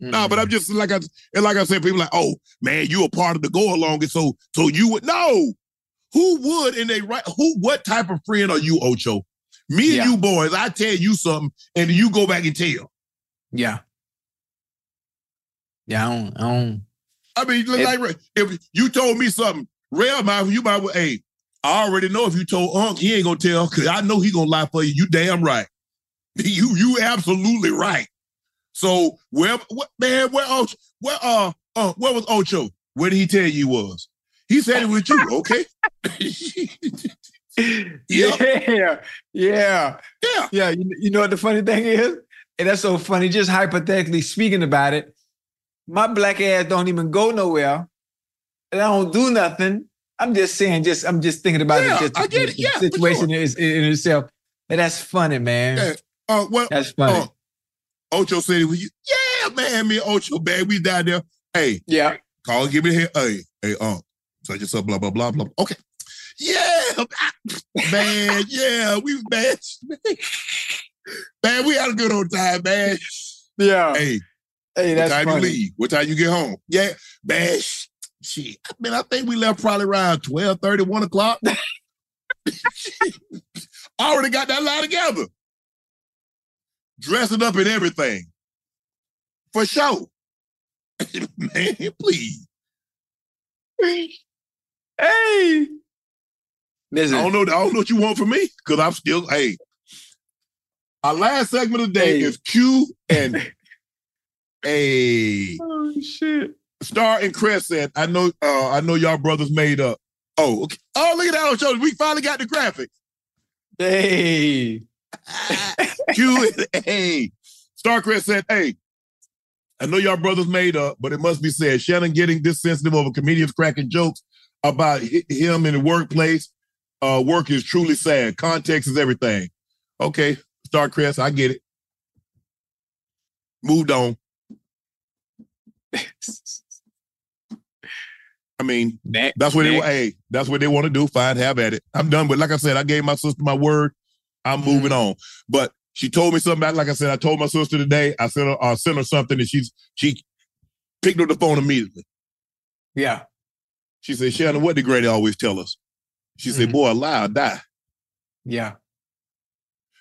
Nah, but I'm mm-hmm. just like I and like I said, people like, oh man, you a part of the go along, and so so you would no. Who would in a right? Who? What type of friend are you, Ocho? Me and Yeah. you boys, I tell you something, and you go back and tell. Yeah. Yeah, I don't, I don't. I mean, like if you told me something, real man, you might hey, I already know if you told Unc, he ain't gonna tell, cause I know he gonna lie for you. You damn right. [laughs] You you absolutely right. So where what man, where Ocho, where uh uh where was Ocho? Where did he tell you he was? He said it with you, okay? [laughs] [laughs] Yeah, yeah, yeah, yeah. You, you know what the funny thing is? And that's so funny. Just hypothetically speaking about it, my black ass don't even go nowhere, and I don't do nothing. I'm just saying, just I'm just thinking about Yeah, it. Just I get it. the Yeah, situation is in, itself. And that's funny, man. Yeah. Uh, well, That's funny. uh, Ocho City, with you. Yeah, man, me and Ocho, man, we down there. Hey, yeah. Call give me hair. Hey, hey, um, such and such, blah, blah, blah, blah. Okay. Yeah, man, yeah, we man. Man, we had a good old time, man. Yeah. Hey, Hey, what that's time funny. you leave? What time you get home? Yeah, man. Shit. I mean, I think we left probably around 12, 30, 1 o'clock. [laughs] [laughs] Already got that line together. Dressing up and everything. For sure. [laughs] man, please. Hey. Listen. I don't know. I don't know what you want from me because I'm still. Hey, our last segment of the day Hey. is Q and [laughs] a Oh shit. Star and Chris said, "I know. Uh, I know y'all brothers made up. Oh, okay. oh, look at that on show. We finally got the graphics. Hey. Q [laughs] and A. Star Chris said, "Hey, I know y'all brothers made up, but it must be said, Shannon getting this sensitive over comedians cracking jokes about hi- him in the workplace. Uh, work is truly sad. Context is everything. Okay, Star Chris, I get it. Moved on. I mean, Next, that's what they next. hey, that's what they want to do. Fine, have at it. I'm done. But like I said, I gave my sister my word. I'm moving Mm. on. But she told me something. Like I said, I told my sister today. I sent her, uh, sent her something, and she's she picked up the phone immediately. Yeah. She said, "Shannon, what did Grady always tell us?" She said, Mhm. "Boy, lie or die." Yeah.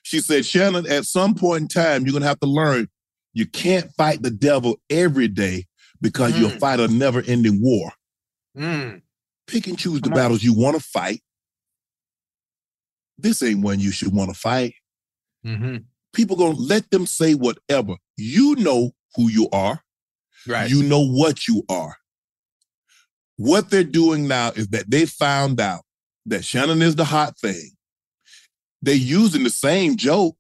She said, "Shannon, at some point in time, you're gonna have to learn you can't fight the devil every day because you'll Mm. fight a never-ending war. Mm. Pick and choose the Come on. battles you want to fight. This ain't one you should want to fight." Mm-hmm. people gonna let them say whatever. You know who you are. Right. You know what you are. What they're doing now is that they found out that Shannon is the hot thing. They're using the same joke,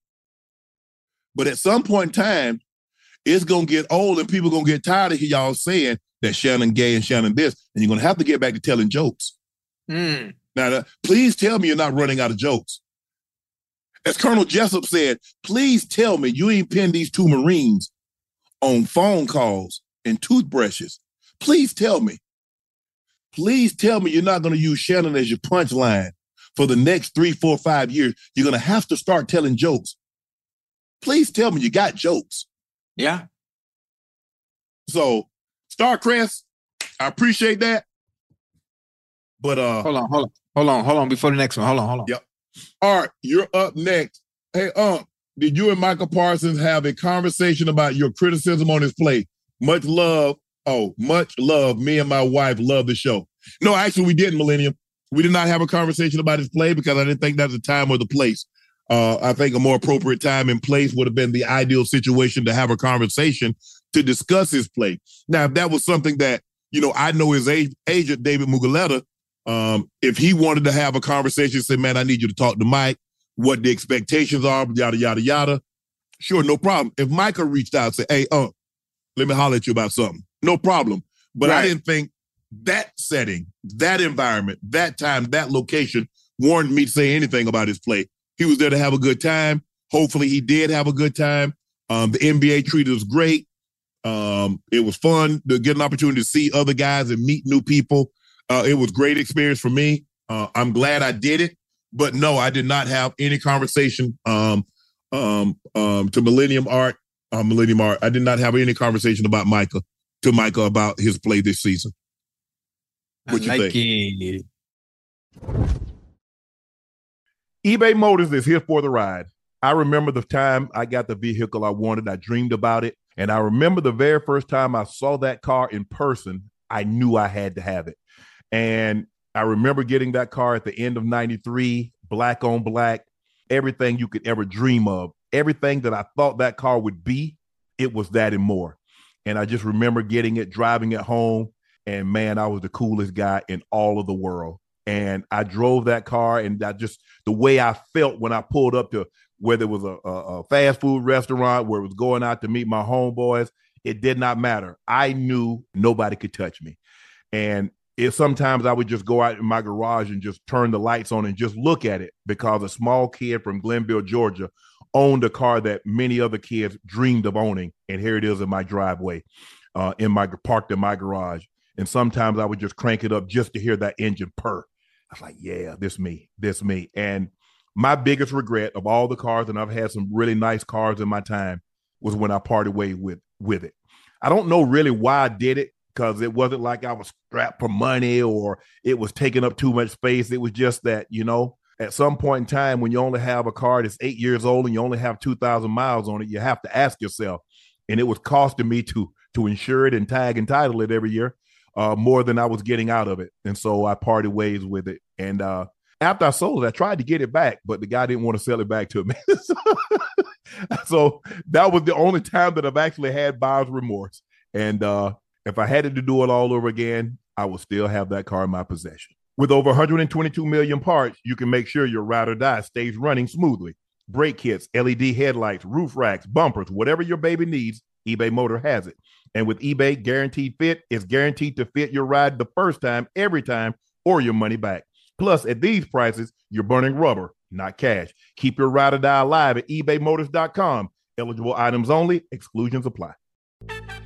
but at some point in time, it's gonna get old and people gonna get tired of y'all saying that Shannon gay and Shannon this, and you're gonna have to get back to telling jokes. Mm. Now, now, please tell me you're not running out of jokes. As Colonel Jessep said, please tell me you ain't pinned these two Marines on phone calls and toothbrushes. Please tell me. Please tell me you're not going to use Shannon as your punchline for the next three, four, five years. You're going to have to start telling jokes. Please tell me you got jokes. Yeah. So, Starcrest, I appreciate that. But uh Hold on, hold on, hold on, hold on. Before the next one, hold on, hold on. Yep. All right, you're up next. Hey, um, did you and Micah Parsons have a conversation about your criticism on his play? Much love. Oh, much love. Me and my wife love the show. No, actually, we didn't, Millennium. We did not have a conversation about his play because I didn't think that's the time or the place. Uh, I think a more appropriate time and place would have been the ideal situation to have a conversation to discuss his play. Now, if that was something that, you know, I know his agent, David Mulugheta, um, if he wanted to have a conversation, say, man, I need you to talk to Mike, what the expectations are, yada, yada, yada. Sure, no problem. If Micah reached out and said, hey, uh, let me holler at you about something, no problem. But I didn't think that setting, that environment, that time, that location warranted me to say anything about his play. He was there to have a good time. Hopefully, he did have a good time. Um, the NBA treated us great. Um, it was fun to get an opportunity to see other guys and meet new people. Uh, it was a great experience for me. Uh, I'm glad I did it, but no, I did not have any conversation um, um, um, to Millennium Art. Uh, Millennium Art. I did not have any conversation about Micah to Micah about his play this season. What you like think? it. eBay Motors is here for the ride. I remember the time I got the vehicle I wanted. I dreamed about it. And I remember the very first time I saw that car in person, I knew I had to have it. And I remember getting that car at the end of 93, black on black, everything you could ever dream of, everything that I thought that car would be, it was that and more. And I just remember getting it, driving it home. And man, I was the coolest guy in all of the world. And I drove that car, and I just the way I felt when I pulled up to whether it was a, a, a fast food restaurant, where it was going out to meet my homeboys, it did not matter. I knew nobody could touch me. And it sometimes I would just go out in my garage and just turn the lights on and just look at it because a small kid from Glennville, Georgia, owned a car that many other kids dreamed of owning, and here it is in my driveway, uh, in my parked in my garage. And sometimes I would just crank it up just to hear that engine purr. I was like, "Yeah, this me, this me." And my biggest regret of all the cars, and I've had some really nice cars in my time, was when I parted ways with with it. I don't know really why I did it because it wasn't like I was strapped for money or it was taking up too much space. It was just that, you know, at some point in time when you only have a car that's eight years old and you only have 2,000 miles on it, you have to ask yourself. And it was costing me to to insure it and tag and title it every year uh, more than I was getting out of it. And so I parted ways with it. And uh, after I sold it, I tried to get it back, but the guy didn't want to sell it back to me. [laughs] so that was the only time that I've actually had buyer's remorse. And uh, if I had to do it all over again, I would still have that car in my possession. With over 122 million parts, you can make sure your ride or die stays running smoothly. Brake kits, LED headlights, roof racks, bumpers, whatever your baby needs, eBay Motor has it. And with eBay Guaranteed Fit, it's guaranteed to fit your ride the first time, every time, or your money back. Plus, at these prices, you're burning rubber, not cash. Keep your ride or die alive at ebaymotors.com. Eligible items only, exclusions apply.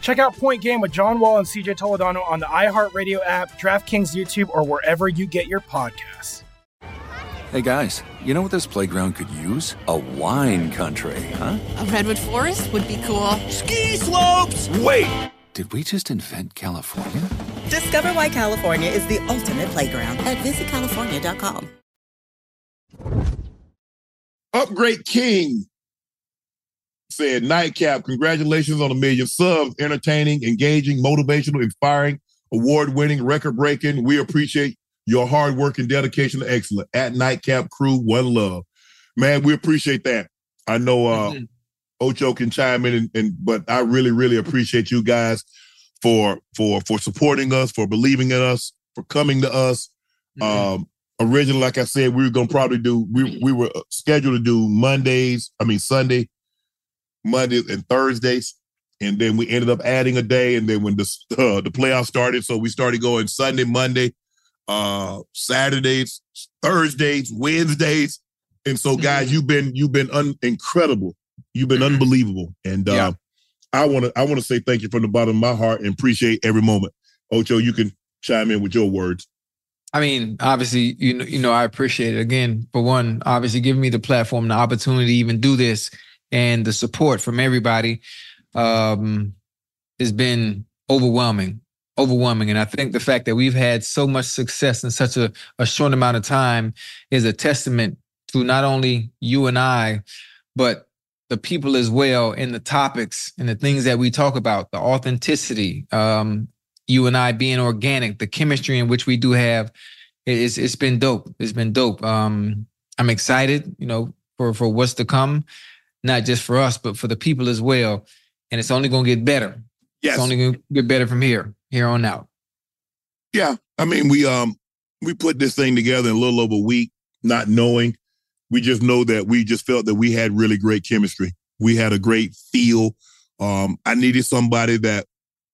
Check out Point Game with John Wall and CJ Toledano on the iHeartRadio app, DraftKings YouTube, or wherever you get your podcasts. Hey guys, you know what this playground could use? A wine country, huh? A redwood forest would be cool. Ski slopes! Wait! Did we just invent California? Discover why California is the ultimate playground at visitcalifornia.com. Upgrade King said, Nightcap, congratulations on a million subs. Entertaining, engaging, motivational, inspiring, award winning, record breaking. We appreciate your hard work and dedication to excellence. At Nightcap Crew, one love. Man, we appreciate that. I know uh Mhm. Ocho can chime in and, and but I really, really appreciate you guys for for for supporting us, for believing in us, for coming to us. Um, originally, like I said, we were gonna probably do. We we were scheduled to do Mondays. I mean Sunday, Mondays and Thursdays, and then we ended up adding a day. And then when the uh, the playoffs started, so we started going Sunday, Monday, uh, Saturdays, Thursdays, Wednesdays. And so, guys, you've been you've been un- incredible. You've been Mhm. unbelievable, and uh, Yeah. I want to I want to say thank you from the bottom of my heart and appreciate every moment. Ocho, you can chime in with your words. I mean, obviously, you know, you know, I appreciate it again. For one, obviously, giving me the platform, the opportunity to even do this, and the support from everybody, um, has been overwhelming, overwhelming. And I think the fact that we've had so much success in such a, a short amount of time is a testament to not only you and I, but the people as well and the topics and the things that we talk about, the authenticity, um, you and I being organic, the chemistry in which we do have, it's it's been dope. It's been dope. Um, I'm excited, you know, for for what's to come, not just for us, but for the people as well. And it's only gonna get better. Yes. It's only gonna get better from here, here on out. Yeah, I mean, we um we put this thing together in a little over a week, not knowing. We just know that we just felt that we had really great chemistry. We had a great feel. Um, I needed somebody that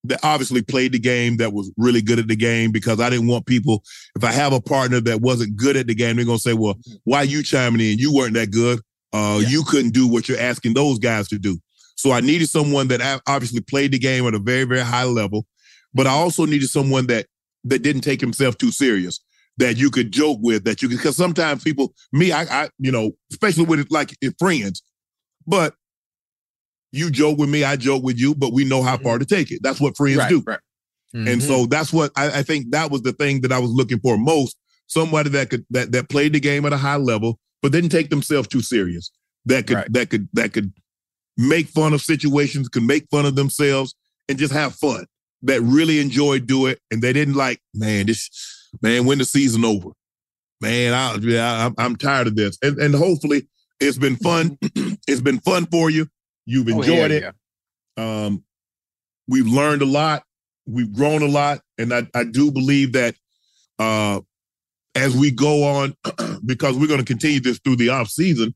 that obviously played the game, that was really good at the game, because I didn't want people. If I have a partner that wasn't good at the game, they're gonna say, "Well, why you chiming in? You weren't that good. Uh, You couldn't do what you're asking those guys to do." So I needed someone that obviously played the game at a very, very high level, but I also needed someone that that didn't take himself too serious, that you could joke with, that you could. Because sometimes people, me, I, I, you know, especially with like friends, but you joke with me, I joke with you, but we know how far to take it. That's what friends Right, do. right. And Mhm. so that's what I, I think that was the thing that I was looking for most. Somebody that could that that played the game at a high level, but didn't take themselves too serious. That could that could that could make fun of situations, could make fun of themselves, and just have fun. That really enjoyed do it, and they didn't like, man, this man, when the season over, man, I, I am I'm tired of this. And and hopefully it's been fun. [clears throat] it's been fun for you. You've Oh, enjoyed yeah, it. Um, we've learned a lot. We've grown a lot, and I, I do believe that uh, as we go on, [clears throat] because we're going to continue this through the off season.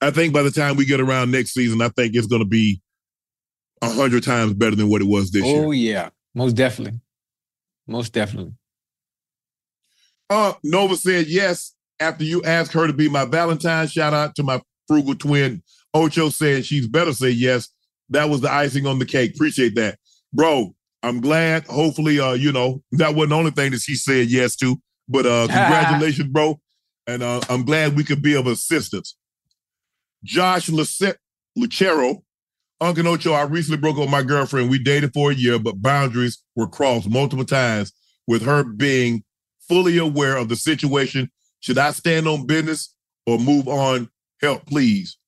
I think by the time we get around next season, I think it's going to be a hundred times better than what it was this year. Oh yeah, most definitely, most definitely. Uh, Nova said yes after you asked her to be my Valentine. Shout out to my frugal twin. Ocho said she's better say yes. That was the icing on the cake. Appreciate that. Bro, I'm glad. Hopefully, uh, you know, that wasn't the only thing that she said yes to. But uh [laughs] congratulations, bro. And uh, I'm glad we could be of assistance. Josh Luce- Lucero, Uncle Ocho, I recently broke up with my girlfriend. We dated for a year, but boundaries were crossed multiple times with her being fully aware of the situation. Should I stand on business or move on? Help, please.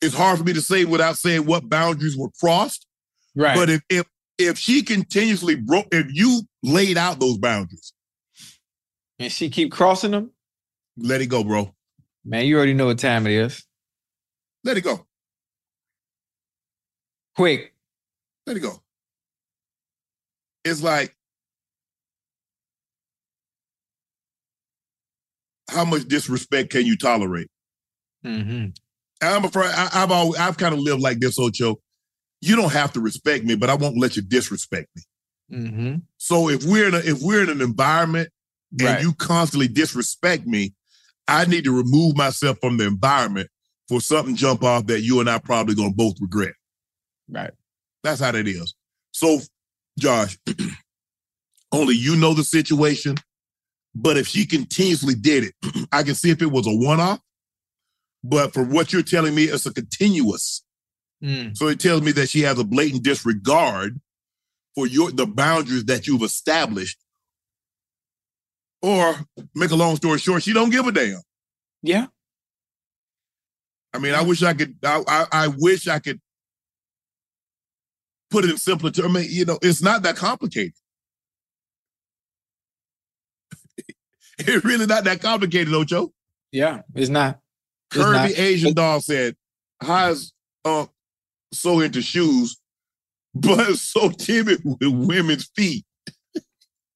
It's hard for me to say without saying what boundaries were crossed. Right. But if if if she continuously broke, if you laid out those boundaries, and she keep crossing them, let it go, bro. Man, you already know what time it is. Let it go. Quick. Let it go. It's like how much disrespect can you tolerate? Mm-hmm. I'm afraid I, I've always I've kind of lived like this, Ocho. You don't have to respect me, but I won't let you disrespect me. Mm-hmm. So if we're in a, if we're in an environment and Right. you constantly disrespect me, I need to remove myself from the environment for something jump off that you and I probably gonna both regret. Right. That's how that is. So, Josh, [clears throat] only you know the situation. But if she continuously did it, [clears throat] I can see if it was a one-off. But for what you're telling me, it's a continuous. Mm. So it tells me that she has a blatant disregard for your the boundaries that you've established. Or make a long story short, she don't give a damn. Yeah. I mean, I wish I could. I, I, I wish I could put it in simpler terms. I mean, you know, it's not that complicated. [laughs] it's really not that complicated, Ocho. Yeah, it's not. It's Kirby not. Asian doll said, "How's uh so into shoes, but [laughs] so timid with women's feet?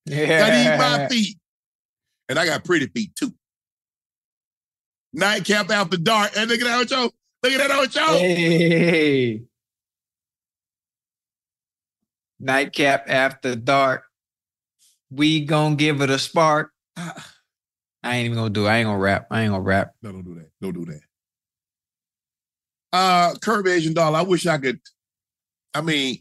Gotta eat my feet, and I got pretty feet too. Nightcap after dark, and look at that, Ocho. Look at that, Ocho. Hey. Nightcap after dark. We gonna give it a spark. [sighs] I ain't even gonna do it. I ain't gonna rap. I ain't gonna rap. No, don't do that. Don't do that. Uh, Kirby Asian doll. I wish I could. I mean,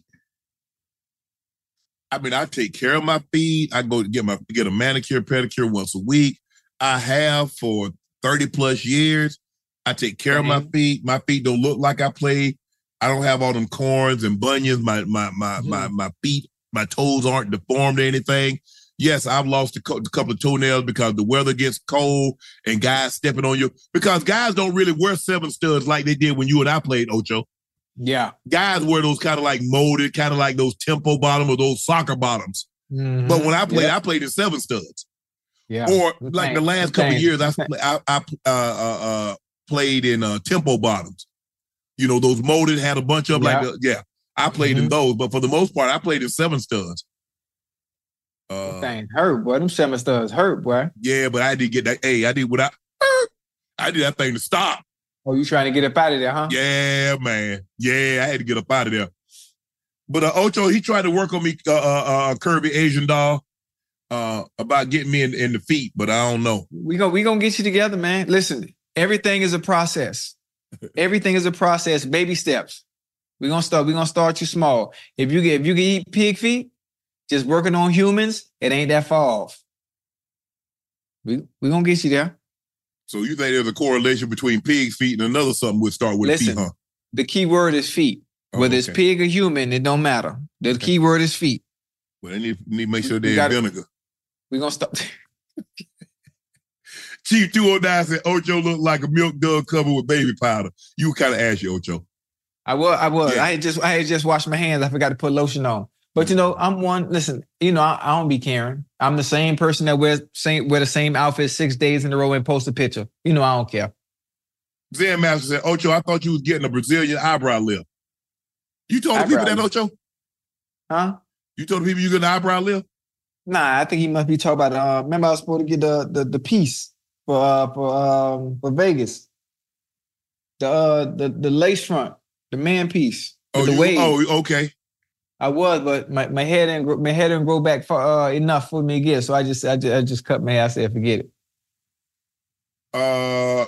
I mean, I take care of my feet. I go get my get a manicure, pedicure once a week. I have for thirty plus years. I take care of my feet. My feet don't look like I play. I don't have all them corns and bunions. My my my my my feet, my toes aren't deformed or anything. Yes, I've lost a, co- a couple of toenails because the weather gets cold and guys stepping on you. Because guys don't really wear seven studs like they did when you and I played Ocho. Yeah. Guys wear those kind of like molded, kind of like those tempo bottom or those soccer bottoms. Mhm. But when I played, Yeah. I played in seven studs. yeah. Or like the last couple of thing. years, I [laughs] I, I uh, uh, uh, played in uh, tempo bottoms. You know those molded had a bunch of like Yeah. yeah. I played in Mhm. those, but for the most part, I played in seven studs. Uh, thing hurt, boy. Them seven studs hurt, boy. yeah, but I did get that. Hey, I did what I I did that thing to stop. Oh, you trying to get up out of there, huh? Yeah, man. Yeah, I had to get up out of there. But uh, Ocho, he tried to work on me, uh, uh, uh, Kirby Asian doll, uh, about getting me in, in the feet, but I don't know. We gonna we gonna get you together, man. Listen, everything is a process. [laughs] everything is a process, baby steps. We're gonna start, we're gonna start you small. If you get if you can eat pig feet, just working on humans, it ain't that far off. We we gonna get you there. So you think there's a correlation between pig's feet and another something would start with Listen, P, huh? the key word is feet. Oh, Whether it's pig or human, it don't matter. The key word is feet. Well, they need, need to make sure they're vinegar. We're gonna start. [laughs] Chief 209 said Ocho looked like a Milk Dud covered with baby powder. You kind of ashy, Ocho. I was, I was. Yeah. I had just, I had just washed my hands. I forgot to put lotion on. But you know, I'm one. Listen, you know, I, I don't be caring. I'm the same person that wears same wear the same outfit six days in a row and post a picture. You know, I don't care. Zen Master said, Ocho, I thought you was getting a Brazilian eyebrow lift. You told the people Eyebrow that. Ocho? Huh? You told the people you getting an eyebrow lift? Nah, I think he must be talking about. Uh, remember, I was supposed to get the the, the piece for uh, for um for Vegas. The uh, the the lace front, the man piece. Oh, the you, wave. oh, okay. I was, but my, my hair didn't grow, my hair didn't grow back far uh, enough for me again. So I just I just I just cut my hair. I said forget it. Uh,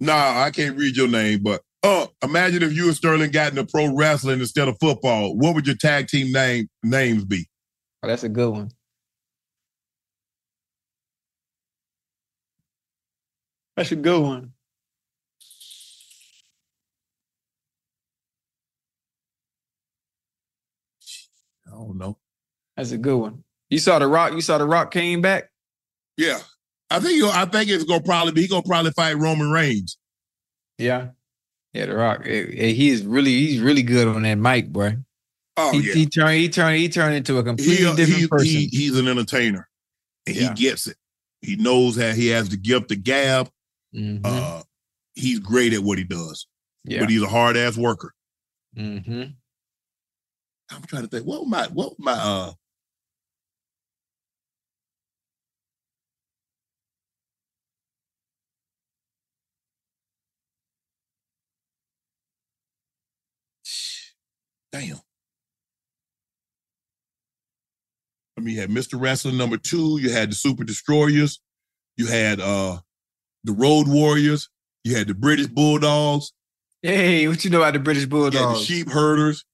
nah, I can't read your name, but uh, imagine if you and Sterling got into pro wrestling instead of football. What would your tag team name names be? Oh, that's a good one. That's a good one. Don't know. That's a good one. You saw the Rock. You saw the Rock came back. Yeah, I think you. I think it's gonna probably be. He gonna probably fight Roman Reigns. Yeah, yeah, the Rock. Eh, eh, He is really he's really good on that mic, boy. Oh he, yeah, he turned he turned he turned into a completely he, different he, person. he- he's an entertainer, and Yeah. he gets it. He knows how he has the gift the gab. Mhm. Uh, he's great at what he does, yeah. but he's a hard ass worker. hmm I'm trying to think. What my what my uh [sighs] Damn. I mean, you had Mr. Wrestling number two, you had the Super Destroyers, you had uh the Road Warriors, you had the British Bulldogs, Hey, what you know about the British Bulldogs? you had the Sheep Herders.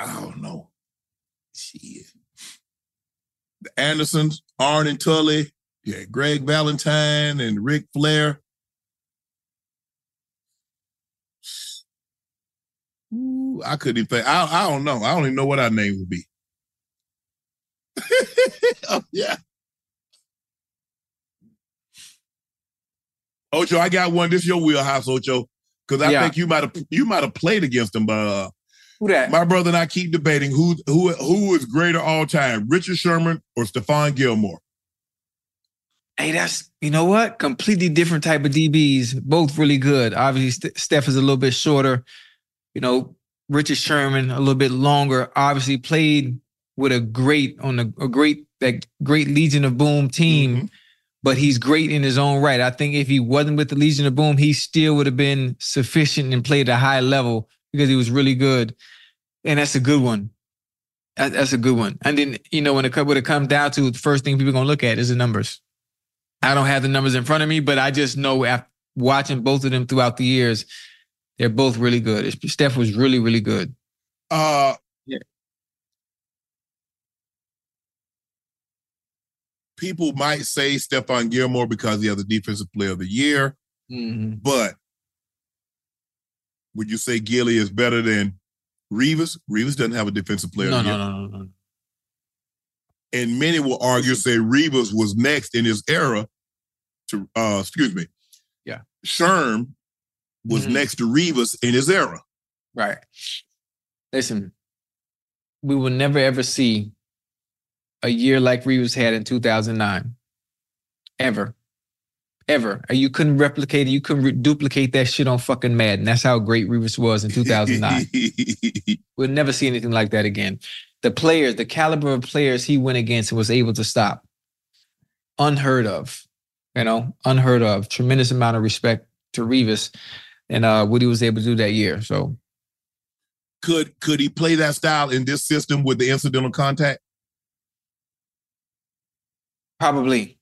I don't know. Shit. The Andersons, Arn and Tully, yeah, Greg Valentine and Ric Flair. Ooh, I couldn't even think. I, I don't know. I don't even know what our name would be. [laughs] oh, yeah. Ocho, I got one. This is your wheelhouse, Ocho. Because I Yeah. think you might have you might have played against them. But uh, Who that? my brother and I keep debating who who who is greater all time, Richard Sherman or Stephon Gilmore. Hey, that's you know what? Completely different type of DBs. Both really good. Obviously, St- Steph is a little bit shorter. You know, Richard Sherman a little bit longer. Obviously, played with a great on a, a great that great Legion of Boom team. Mm-hmm. But he's great in his own right. I think if he wasn't with the Legion of Boom, he still would have been sufficient and played a high level because he was really good. And that's a good one. That's a good one. And then, you know, when it, when it comes down to the first thing people are going to look at is the numbers. I don't have the numbers in front of me, but I just know after watching both of them throughout the years, they're both really good. Steph was really, really good. Uh Yeah. People might say Stephon Gilmore because he has the defensive player of the year. Mm-hmm. But would you say Gilly is better than Revis? Revis doesn't have a defensive player. No, no, no, no, no. And many will argue say Revis was next in his era to uh excuse me. Yeah. Sherm was Mhm. next to Revis in his era. Right. Listen, we will never ever see a year like Revis had in 2009. Ever. Ever. You couldn't replicate it. You couldn't re- duplicate that shit on fucking Madden. That's how great Revis was in 2009. [laughs] we'll never see anything like that again. The players, the caliber of players he went against and was able to stop. Unheard of. You know, unheard of. Tremendous amount of respect to Revis and uh, what he was able to do that year. So could could he play that style in this system with the incidental contact? Probably,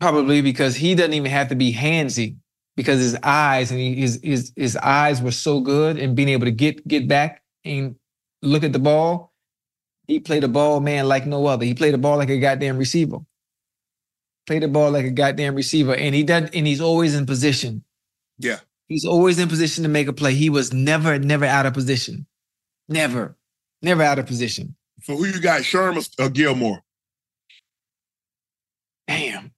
probably because he doesn't even have to be handsy because his eyes and he, his his his eyes were so good and being able to get get back and look at the ball. He played the ball, man, like no other. He played the ball like a goddamn receiver. Played the ball like a goddamn receiver, and he does, and he's always in position. Yeah. He's always in position to make a play. He was never, never out of position. Never, never out of position. So who you got, Sherm or Gilmore?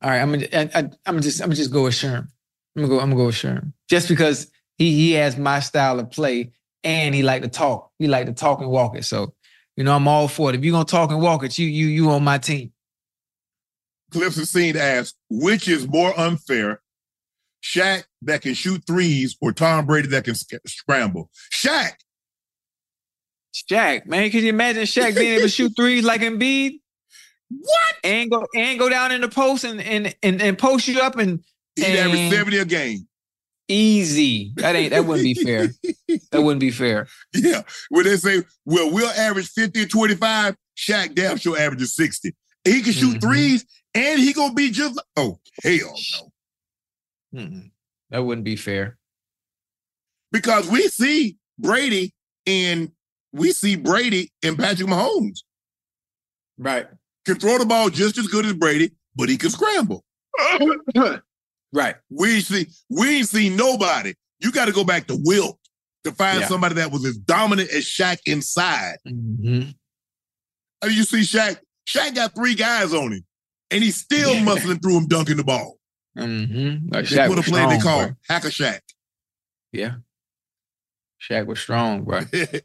All right, I'm gonna, I, I, I'm gonna just, I'm gonna just go with Sherm. I'm gonna go, I'm gonna go with Sherm, just because he he has my style of play, and he like to talk. He like to talk and walk it. So, you know, I'm all for it. If you're gonna talk and walk it, you you you on my team. Clips is seen as which is more unfair, Shaq that can shoot threes or Tom Brady that can sc- scramble? Shaq. Shaq, man, could you imagine Shaq being able to shoot threes like Embiid? What? And go and go down in the post and and and, and post you up and He'd average and- 70 a game. Easy. That ain't that wouldn't be fair. [laughs] That wouldn't be fair. Yeah. When they say, well, we'll average 50 and 25, Shaq damn sure averages 60. He can shoot Mhm. threes and he gonna be just like, oh, hell no. Mm-mm. That wouldn't be fair. Because we see Brady in we see Brady and Patrick Mahomes. Right. Can throw the ball just as good as Brady, but he can scramble. [laughs] right. We see we ain't seen nobody. You got to go back to Wilt to find Yeah. somebody that was as dominant as Shaq inside. Mhm. I mean, you see Shaq, Shaq got three guys on him, and he's still Yeah. muscling through him, dunking the ball. Mm-hmm. Like They Shaq put a play they call. Hacker Shaq. Yeah. Shaq was strong, bro.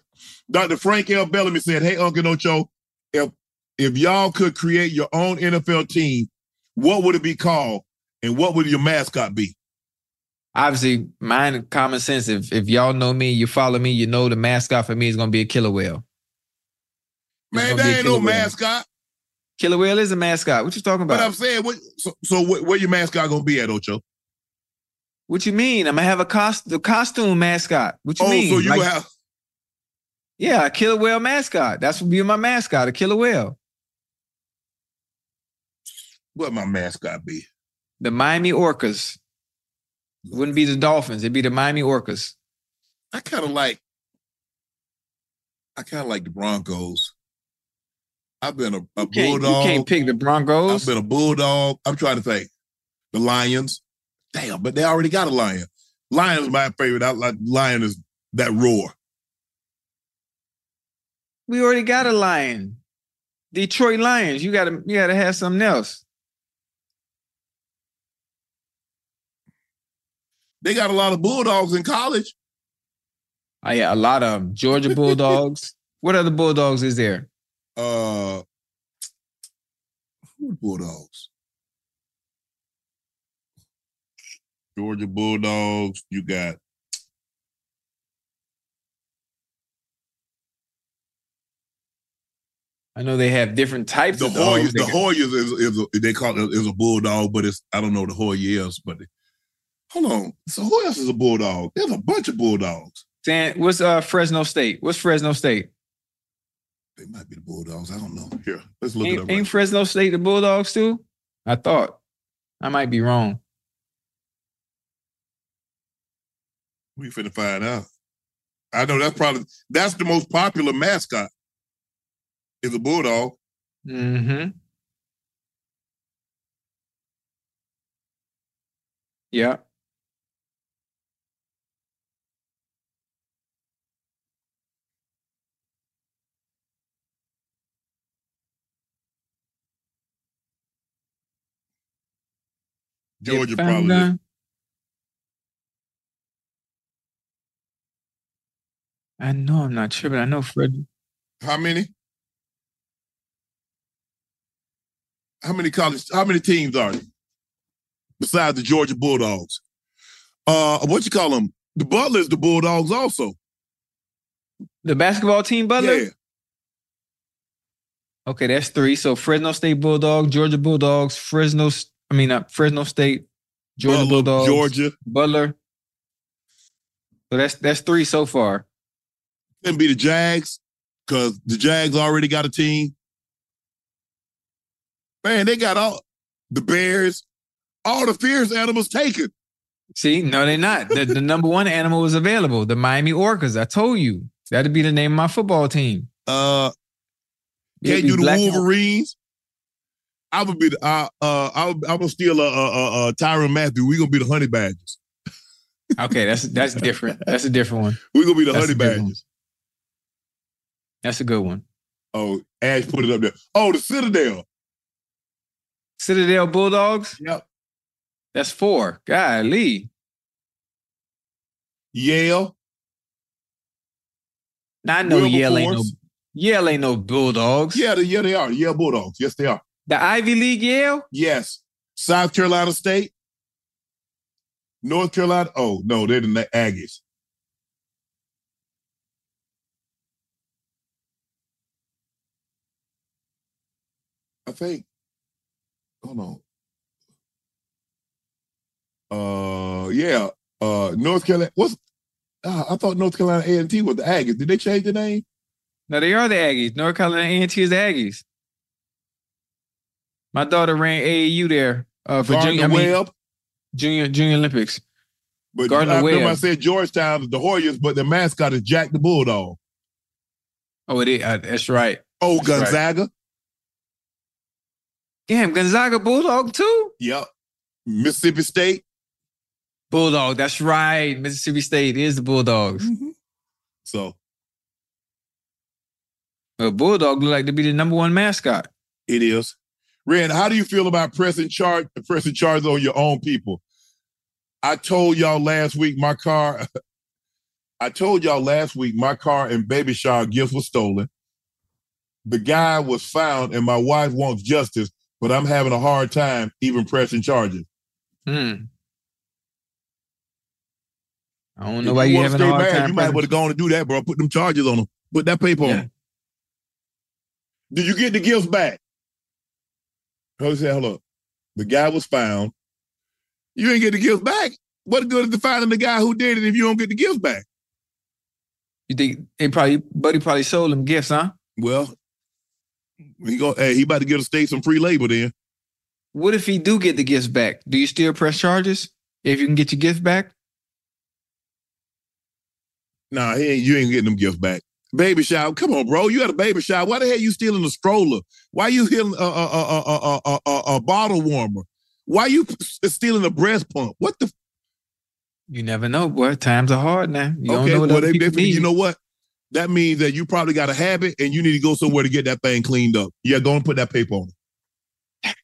[laughs] Dr. Frank L. Bellamy said, Hey, Uncle Ocho, if if y'all could create your own NFL team, what would it be called? And what would your mascot be? Obviously, mine common sense. If if y'all know me, you follow me, you know the mascot for me is gonna be a killer whale. It's Man, that ain't no whale. mascot. Killer whale is a mascot. What you talking But about? I'm saying, what, so, so what, where your mascot gonna be at, Ocho? what you mean? I'm gonna have a cost the costume mascot. What you oh, mean? so you Like- have yeah, a killer whale mascot. That's what be my mascot, a killer whale. What my mascot be? The Miami Orcas. It wouldn't be the Dolphins. It'd be the Miami Orcas. I kind of like. I kind of like the Broncos. I've been a, a you bulldog. can't pick the Broncos. I've been a bulldog. I'm trying to think. The Lions. Damn, but they already got a lion. Lion is my favorite. I like lion is that roar. We already got a lion. Detroit Lions. You gotta you gotta have something else. They got a lot of bulldogs in college. Oh yeah, a lot of Georgia Bulldogs. [laughs] what other Bulldogs is there? Uh, who bulldogs? Georgia Bulldogs. You got I know they have different types the of. Hoyas. The Hoyas is, is a, they call it is a bulldog, but it's I don't know the Hoya is, but hold on. So who else is a bulldog? There's a bunch of bulldogs. Dan, what's uh Fresno State? What's Fresno State? They might be the bulldogs. I don't know. Here, let's look it up. ain't Right. Fresno State the Bulldogs too? I thought. I might be wrong. We finna find out. I know that's probably that's the most popular mascot. Is a bulldog. Mm-hmm. Yeah. Georgia probably. done- I know I'm not sure, but I know Fred. How many? How many college? How many teams are there besides the Georgia Bulldogs? Uh, what you call them? The Butlers, the Bulldogs, also. The basketball team, Butler. Yeah, Okay, that's three. So Fresno State Bulldogs, Georgia Bulldogs, Fresno. I mean, uh, Fresno State, Georgia Butler, Bulldogs, Georgia. Butler. So that's that's three so far. Couldn't be the Jags because the Jags already got a team. Man, they got all the Bears, all the fierce animals taken. See, no, they're not. The, the number one animal is available. The Miami Orcas. I told you that'd be the name of my football team. Uh, can't do the Wolverines. I would be the uh uh I I would steal a uh, Tyrann Mathieu. We gonna be the Honey Badgers. Okay, that's that's different. That's a different one. We gonna be the That's Honey. Badgers. That's a good one. Oh, Ash put it up there. Oh, the Citadel. Citadel Bulldogs. Yep. That's four. Golly. Yale. Now I know Yale ain't no. Yale ain't no Bulldogs. Yeah, they, yeah, they are. Yale Bulldogs. Yes, they are. The Ivy League Yale. Yes. South Carolina State. North Carolina. Oh, no, they're the Aggies. I think. Hold on. Uh, yeah. Uh, North Carolina. What's? Uh, I thought North Carolina A and T was the Aggies. Did they change the name? No, they are the Aggies. North Carolina A&T is the Aggies. My daughter ran AAU there uh, for Gardner junior, I mean, Webb. junior Junior Olympics. But Gardner I remember I said Georgetown is the Hoyas, but the mascot is Jack the Bulldog. Oh, it is. Uh, that's right. Oh, That's right. Gonzaga. Damn, Gonzaga Bulldog too. Yep. Mississippi State. Bulldog. That's right. Mississippi State is the Bulldogs. So But Bulldog look like to be the number one mascot. it is. Ren, how do you feel about pressing charge pressing charges on your own people? I told y'all last week my car. [laughs] I told y'all last week my car and baby shower gifts were stolen. The guy was found, and my wife wants justice, but I'm having a hard time even pressing charges. Hmm. I don't know If why you having a hard time. You might have gone to do that, bro. Put them charges on them. Put that paper on Yeah. them. Did you get the gifts back? Hold say, hold up. The guy was found. You ain't get the gifts back. What good is the finding the guy who did it if you don't get the gifts back? You think they probably Buddy probably sold them gifts, huh? Well, he go. Hey, he about to get a state some free labor then. What if he do get the gifts back? Do you still press charges if you can get your gift back? Nah, he ain't. You ain't getting them gifts back. Baby shower. Come on, bro. You had a baby shower. Why the hell you stealing a stroller? Why you stealing a, a, a, a, a, a, a bottle warmer? Why you stealing a breast pump? What the? You never know, boy. Times are hard now. You don't okay, know what well, they, they, you know what? That means that you probably got a habit and you need to go somewhere to get that thing cleaned up. Yeah, go and put that paper on it.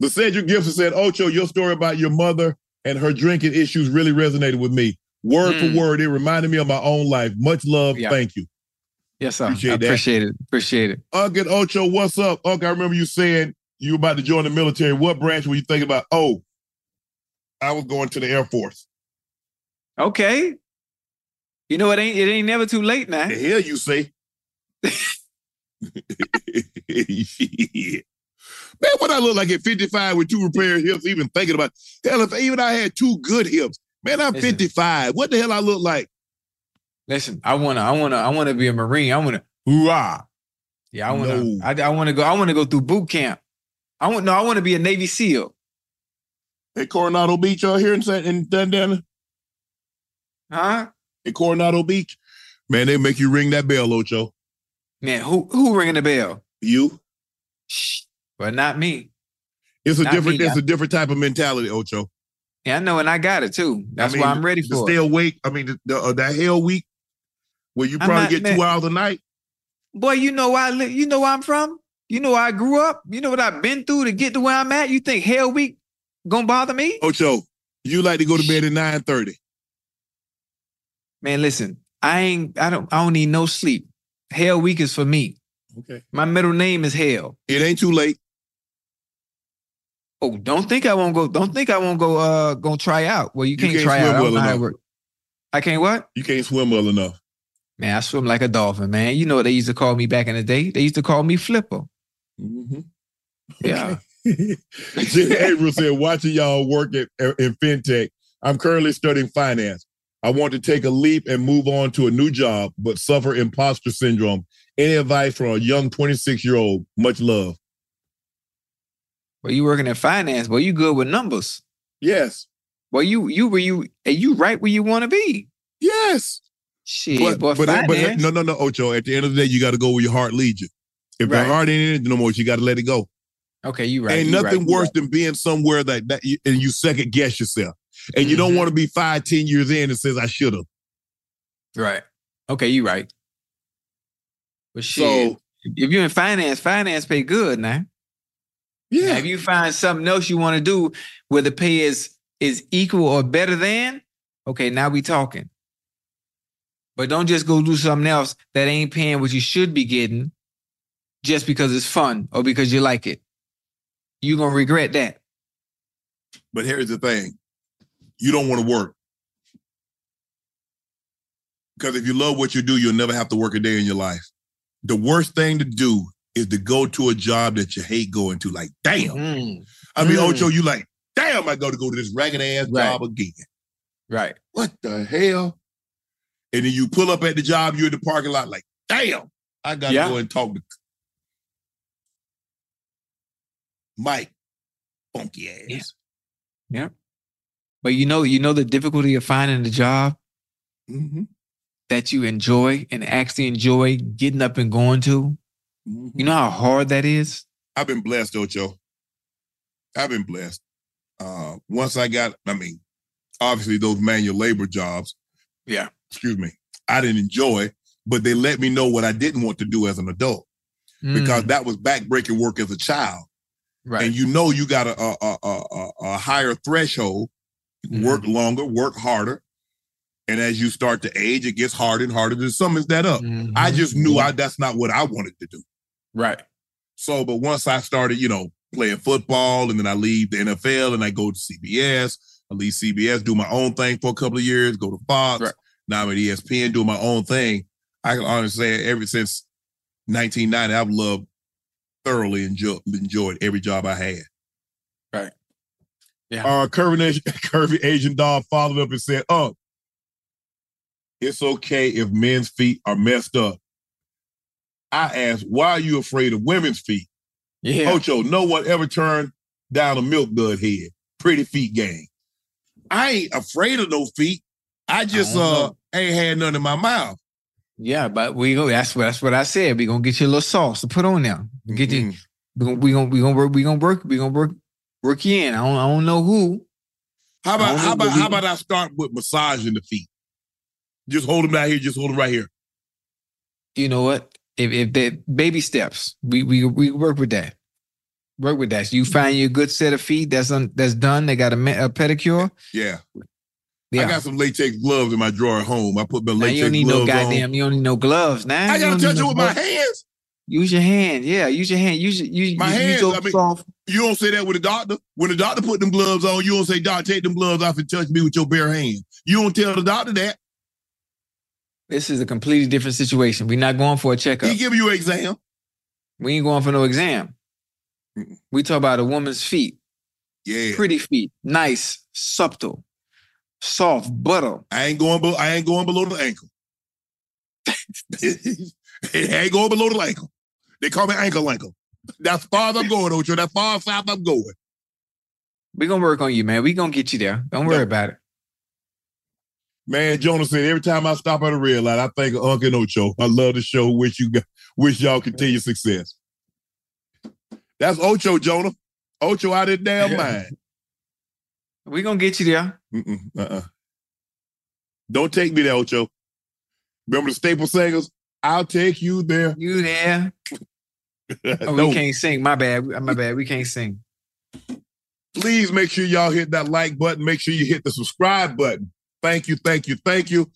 the Cedric Gibson said, Ocho, your story about your mother and her drinking issues really resonated with me. Word Mm. for word, it reminded me of my own life. Much love. Yeah. Thank you. yes, sir. Appreciate appreciate it. Appreciate it. Uncle Ocho, what's up? Uncle, I remember you saying you were about to join the military. What branch were you thinking about? Oh, I was going to the Air Force. Okay. You know it ain't it ain't never too late now. The hell you say? [laughs] [laughs] Man, what I look like at 55 with two repaired hips, even thinking about hell, if even I had two good hips, man, I'm Listen. 55. What the hell I look like? Listen, I wanna, I wanna, I wanna be a Marine. I wanna hoorah. Yeah, I wanna, No. I, I wanna go, I wanna go through boot camp. I want no, I wanna be a Navy SEAL. At Coronado Beach out here in San in Dundee, Huh? at Coronado Beach. Man, they make you ring that bell, Ocho. Man, who who ringing the bell? You. Shh. But not me. It's a Not different, me. it's a different type of mentality, Ocho. Yeah, I know, and I got it too. That's I mean, why I'm ready to for stay awake. I mean, the, the, uh, that hell week where you probably not- get man. two hours a night. Boy, you know where I li- you know where I'm from? You know where I grew up? You know what I've been through to get to where I'm at? You think Hell Week gonna bother me. Ocho, you like to go to bed at nine thirty. Man, listen, I ain't. I don't. I don't need no sleep. Hell week is for me. Okay. My middle name is Hell. It ain't too late. Oh, don't think I won't go. Don't think I won't go. Uh, gonna try out. Well, you You can't, can't try out. I well know how it enough. work. I can't what? You can't swim well enough. Man, I swim like a dolphin, man. You know what they used to call me back in the day? They used to call me Flipper. Mm-hmm. Yeah. [laughs] Jim April said, watching y'all work at, in fintech, I'm currently studying finance. I want to take a leap and move on to a new job, but suffer imposter syndrome. Any advice from a young 26 year old? Much love. Well, you working in finance, well, you good with numbers. Yes. Well, you you were you and you right where you want to be. Yes. Shit, but, boy, but, but no, no, no, Ocho. At the end of the day, you got to go where your heart leads you. If Right. the heart ain't in it no more, you got to let it go. okay, you right. ain't you nothing right, worse than being somewhere that, that you, and you second guess yourself. And you don't Mhm. want to be five, ten years in and says, I should have. Right. right. Okay, you right. But shit, So, if you're in finance, finance pay good now. Yeah. Now, if you find something else you want to do where the pay is is equal or better than, okay, now we talking. But don't just go do something else that ain't paying what you should be getting just because it's fun or because you like it. You're gonna regret that. But here's the thing you don't want to work. Because if you love what you do, you'll never have to work a day in your life. The worst thing to do is to go to a job that you hate going to. Like, damn. Mm, I mean, Mm. Ocho, you like, damn, I got to go to this ragged ass Right. job again. right. What the hell? And then you pull up at the job, you're in the parking lot, like, damn, I got to Yeah. go and talk to Mike, funky ass. Yeah. But you know, you know the difficulty of finding a job Mm-hmm. that you enjoy and actually enjoy getting up and going to. You know how hard that is? I've been blessed, Ocho. I've been blessed. Uh, once I got, I mean, obviously those manual labor jobs, Yeah. excuse me, I didn't enjoy, but they let me know what I didn't want to do as an adult because Mm, that was backbreaking work as a child. right. And you know you got a a, a, a, higher threshold, work Mm-hmm. longer, work harder. And as you start to age, it gets harder and harder to summons that up. I Mhm. just knew I that's not what I wanted to do. Right. So, but once I started, you know, playing football and then I leave the NFL and I go to CBS, I leave CBS, do my own thing for a couple of years, go to Fox. Right. Now I'm at ESPN doing my own thing. I can honestly say ever since 1990, I've loved thoroughly enjoy, enjoyed every job I had. Right. Yeah. Uh, curvy, curvy Asian dog followed up and said, "Oh, it's okay if men's feet are messed up." I asked, "Why are you afraid of women's feet?" Yeah. Ocho, no one ever turned down a Milk Dud head. Pretty feet gang. I ain't afraid of no feet. I just don't uh know. ain't had none in my mouth. Yeah, but we go. That's what that's what I said. We gonna get you a little sauce to put on there. Get you. Mhm. We gonna we gonna we gonna work. We gonna work. We gonna work. Work you in. I don't. I don't know who. How about how about how about I start with massaging the feet? Just hold them down here. Just hold them right here. You know what? If if the baby steps, we we we work with that. Work with that. So you mm-hmm. find you a good set of feet that's un, that's done. They got a, a pedicure. Yeah. Yeah. I got some latex gloves in my drawer at home. I put my latex you don't need no goddamn. on. You don't need no gloves. Now I gotta touch it with my hands. Use your hand. Yeah. Use your hand. Use your- use My use hands, your I mean- soft- You don't say that with a doctor. When the doctor put them gloves on, you don't say, "Doc, take them gloves off and touch me with your bare hands." You don't tell the doctor that. This is a completely different situation. We're not going for a checkup. He give you an exam. We ain't going for no exam. Mm-mm. We talk about a woman's feet, Yeah. pretty feet, nice, subtle, soft, butter. I ain't going. Be- I ain't going below the ankle. [laughs] it ain't going below the ankle. They call me ankle ankle. That's far as I'm going, Ocho. That's far south I'm going. We gonna work on you, man. We gonna get you there. Don't worry No. about it. Man, Jonah said every time I stop at a red light, I think of Uncle Ocho. I love the show. Wish you wish y'all continued success. That's Ocho, Jonah. Ocho out of damn mind. We gonna get you there. Mm-mm, uh-uh. Don't take me there, Ocho. Remember the staple singers? I'll take you there. You there? [laughs] Oh, no. we can't sing. My bad. My bad. We can't sing. Please make sure y'all hit that like button. Make sure you hit the subscribe button. Thank you, thank you, thank you.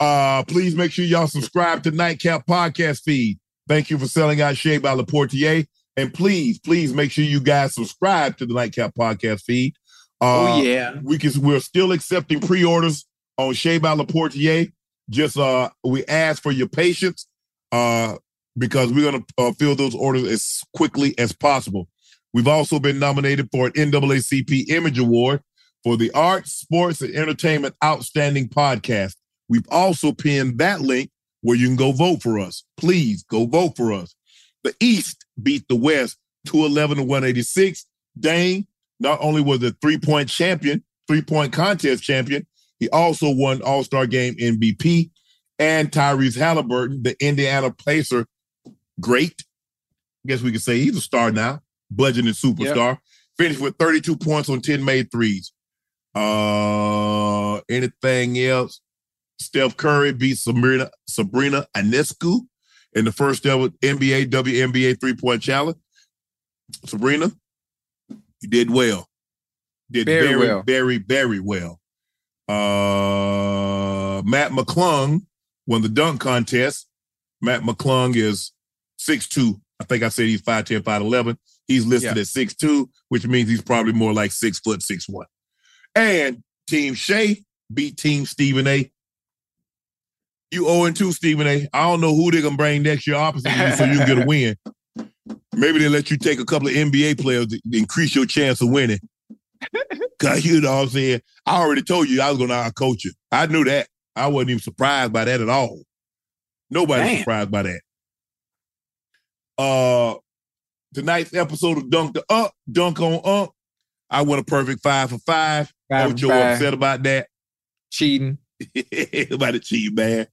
Uh, please make sure y'all subscribe to Nightcap Podcast feed. Thank you for selling out Shea by Laportier. And please, please make sure you guys subscribe to the Nightcap Podcast feed. Uh, Oh, yeah. we can. We're still accepting pre-orders on Shea by Laportier. Just uh, we ask for your patience, uh, because we're gonna uh, fill those orders as quickly as possible. We've also been nominated for an NAACP Image Award for the Arts, Sports, and Entertainment Outstanding Podcast. We've also pinned that link where you can go vote for us. Please go vote for us. The East beat the West 211 to 186. Dame not only was a three point champion, three point contest champion, he also won All Star Game MVP. And Tyrese Halliburton, the Indiana Pacer, great. I guess we could say he's a star now, budgeting superstar. Finished with 32 points on 10 made threes. Uh, anything else? Steph Curry beat Sabrina Sabrina Ionescu in the first ever NBA WNBA three point challenge. Sabrina, you did well. Did Very very, well. very, very well. Uh, Mac McClung won the dunk contest. Mac McClung is 6'2. I think I said he's 5'10, 5'11. He's listed Yeah. at 6'2, which means he's probably more like six foot, six one. And Team Shea beat Team Stephen A. You 0 2, Stephen A. I don't know who they're gonna bring next year opposite you so you can get a win. [laughs] Maybe they let you take a couple of NBA players to increase your chance of winning. [laughs] Cause you know what I'm saying? I already told you I was gonna out coach you. I knew that. I wasn't even surprised by that at all. Nobody's Damn. surprised by that. Uh tonight's episode of Dunk the Up, Dunk on Up. I went a perfect five for five. Five Ocho five. upset about that. Cheating. [laughs] about the cheat, man.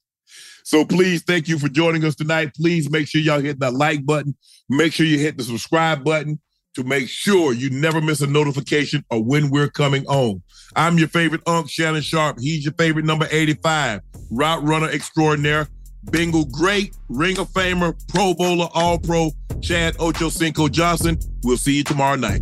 So please, thank you for joining us tonight. Please make sure y'all hit that like button. Make sure you hit the subscribe button to make sure you never miss a notification or when we're coming on. I'm your favorite Unc, Shannon Sharpe. He's your favorite number 85, route runner extraordinaire, Bengal great, Ring of Famer, Pro Bowler, All Pro, Chad Ocho Cinco Johnson. We'll see you tomorrow night.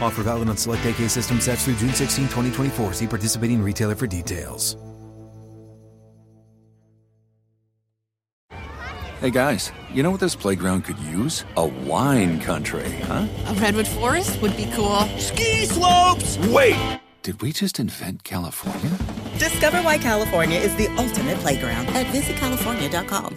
Offer valid on select AK system sets through June 16, 2024. See participating retailer for details. Hey guys, you know what this playground could use? A wine country, huh? A redwood forest would be cool. Ski slopes! Wait! Did we just invent California? Discover why California is the ultimate playground at visitcalifornia.com.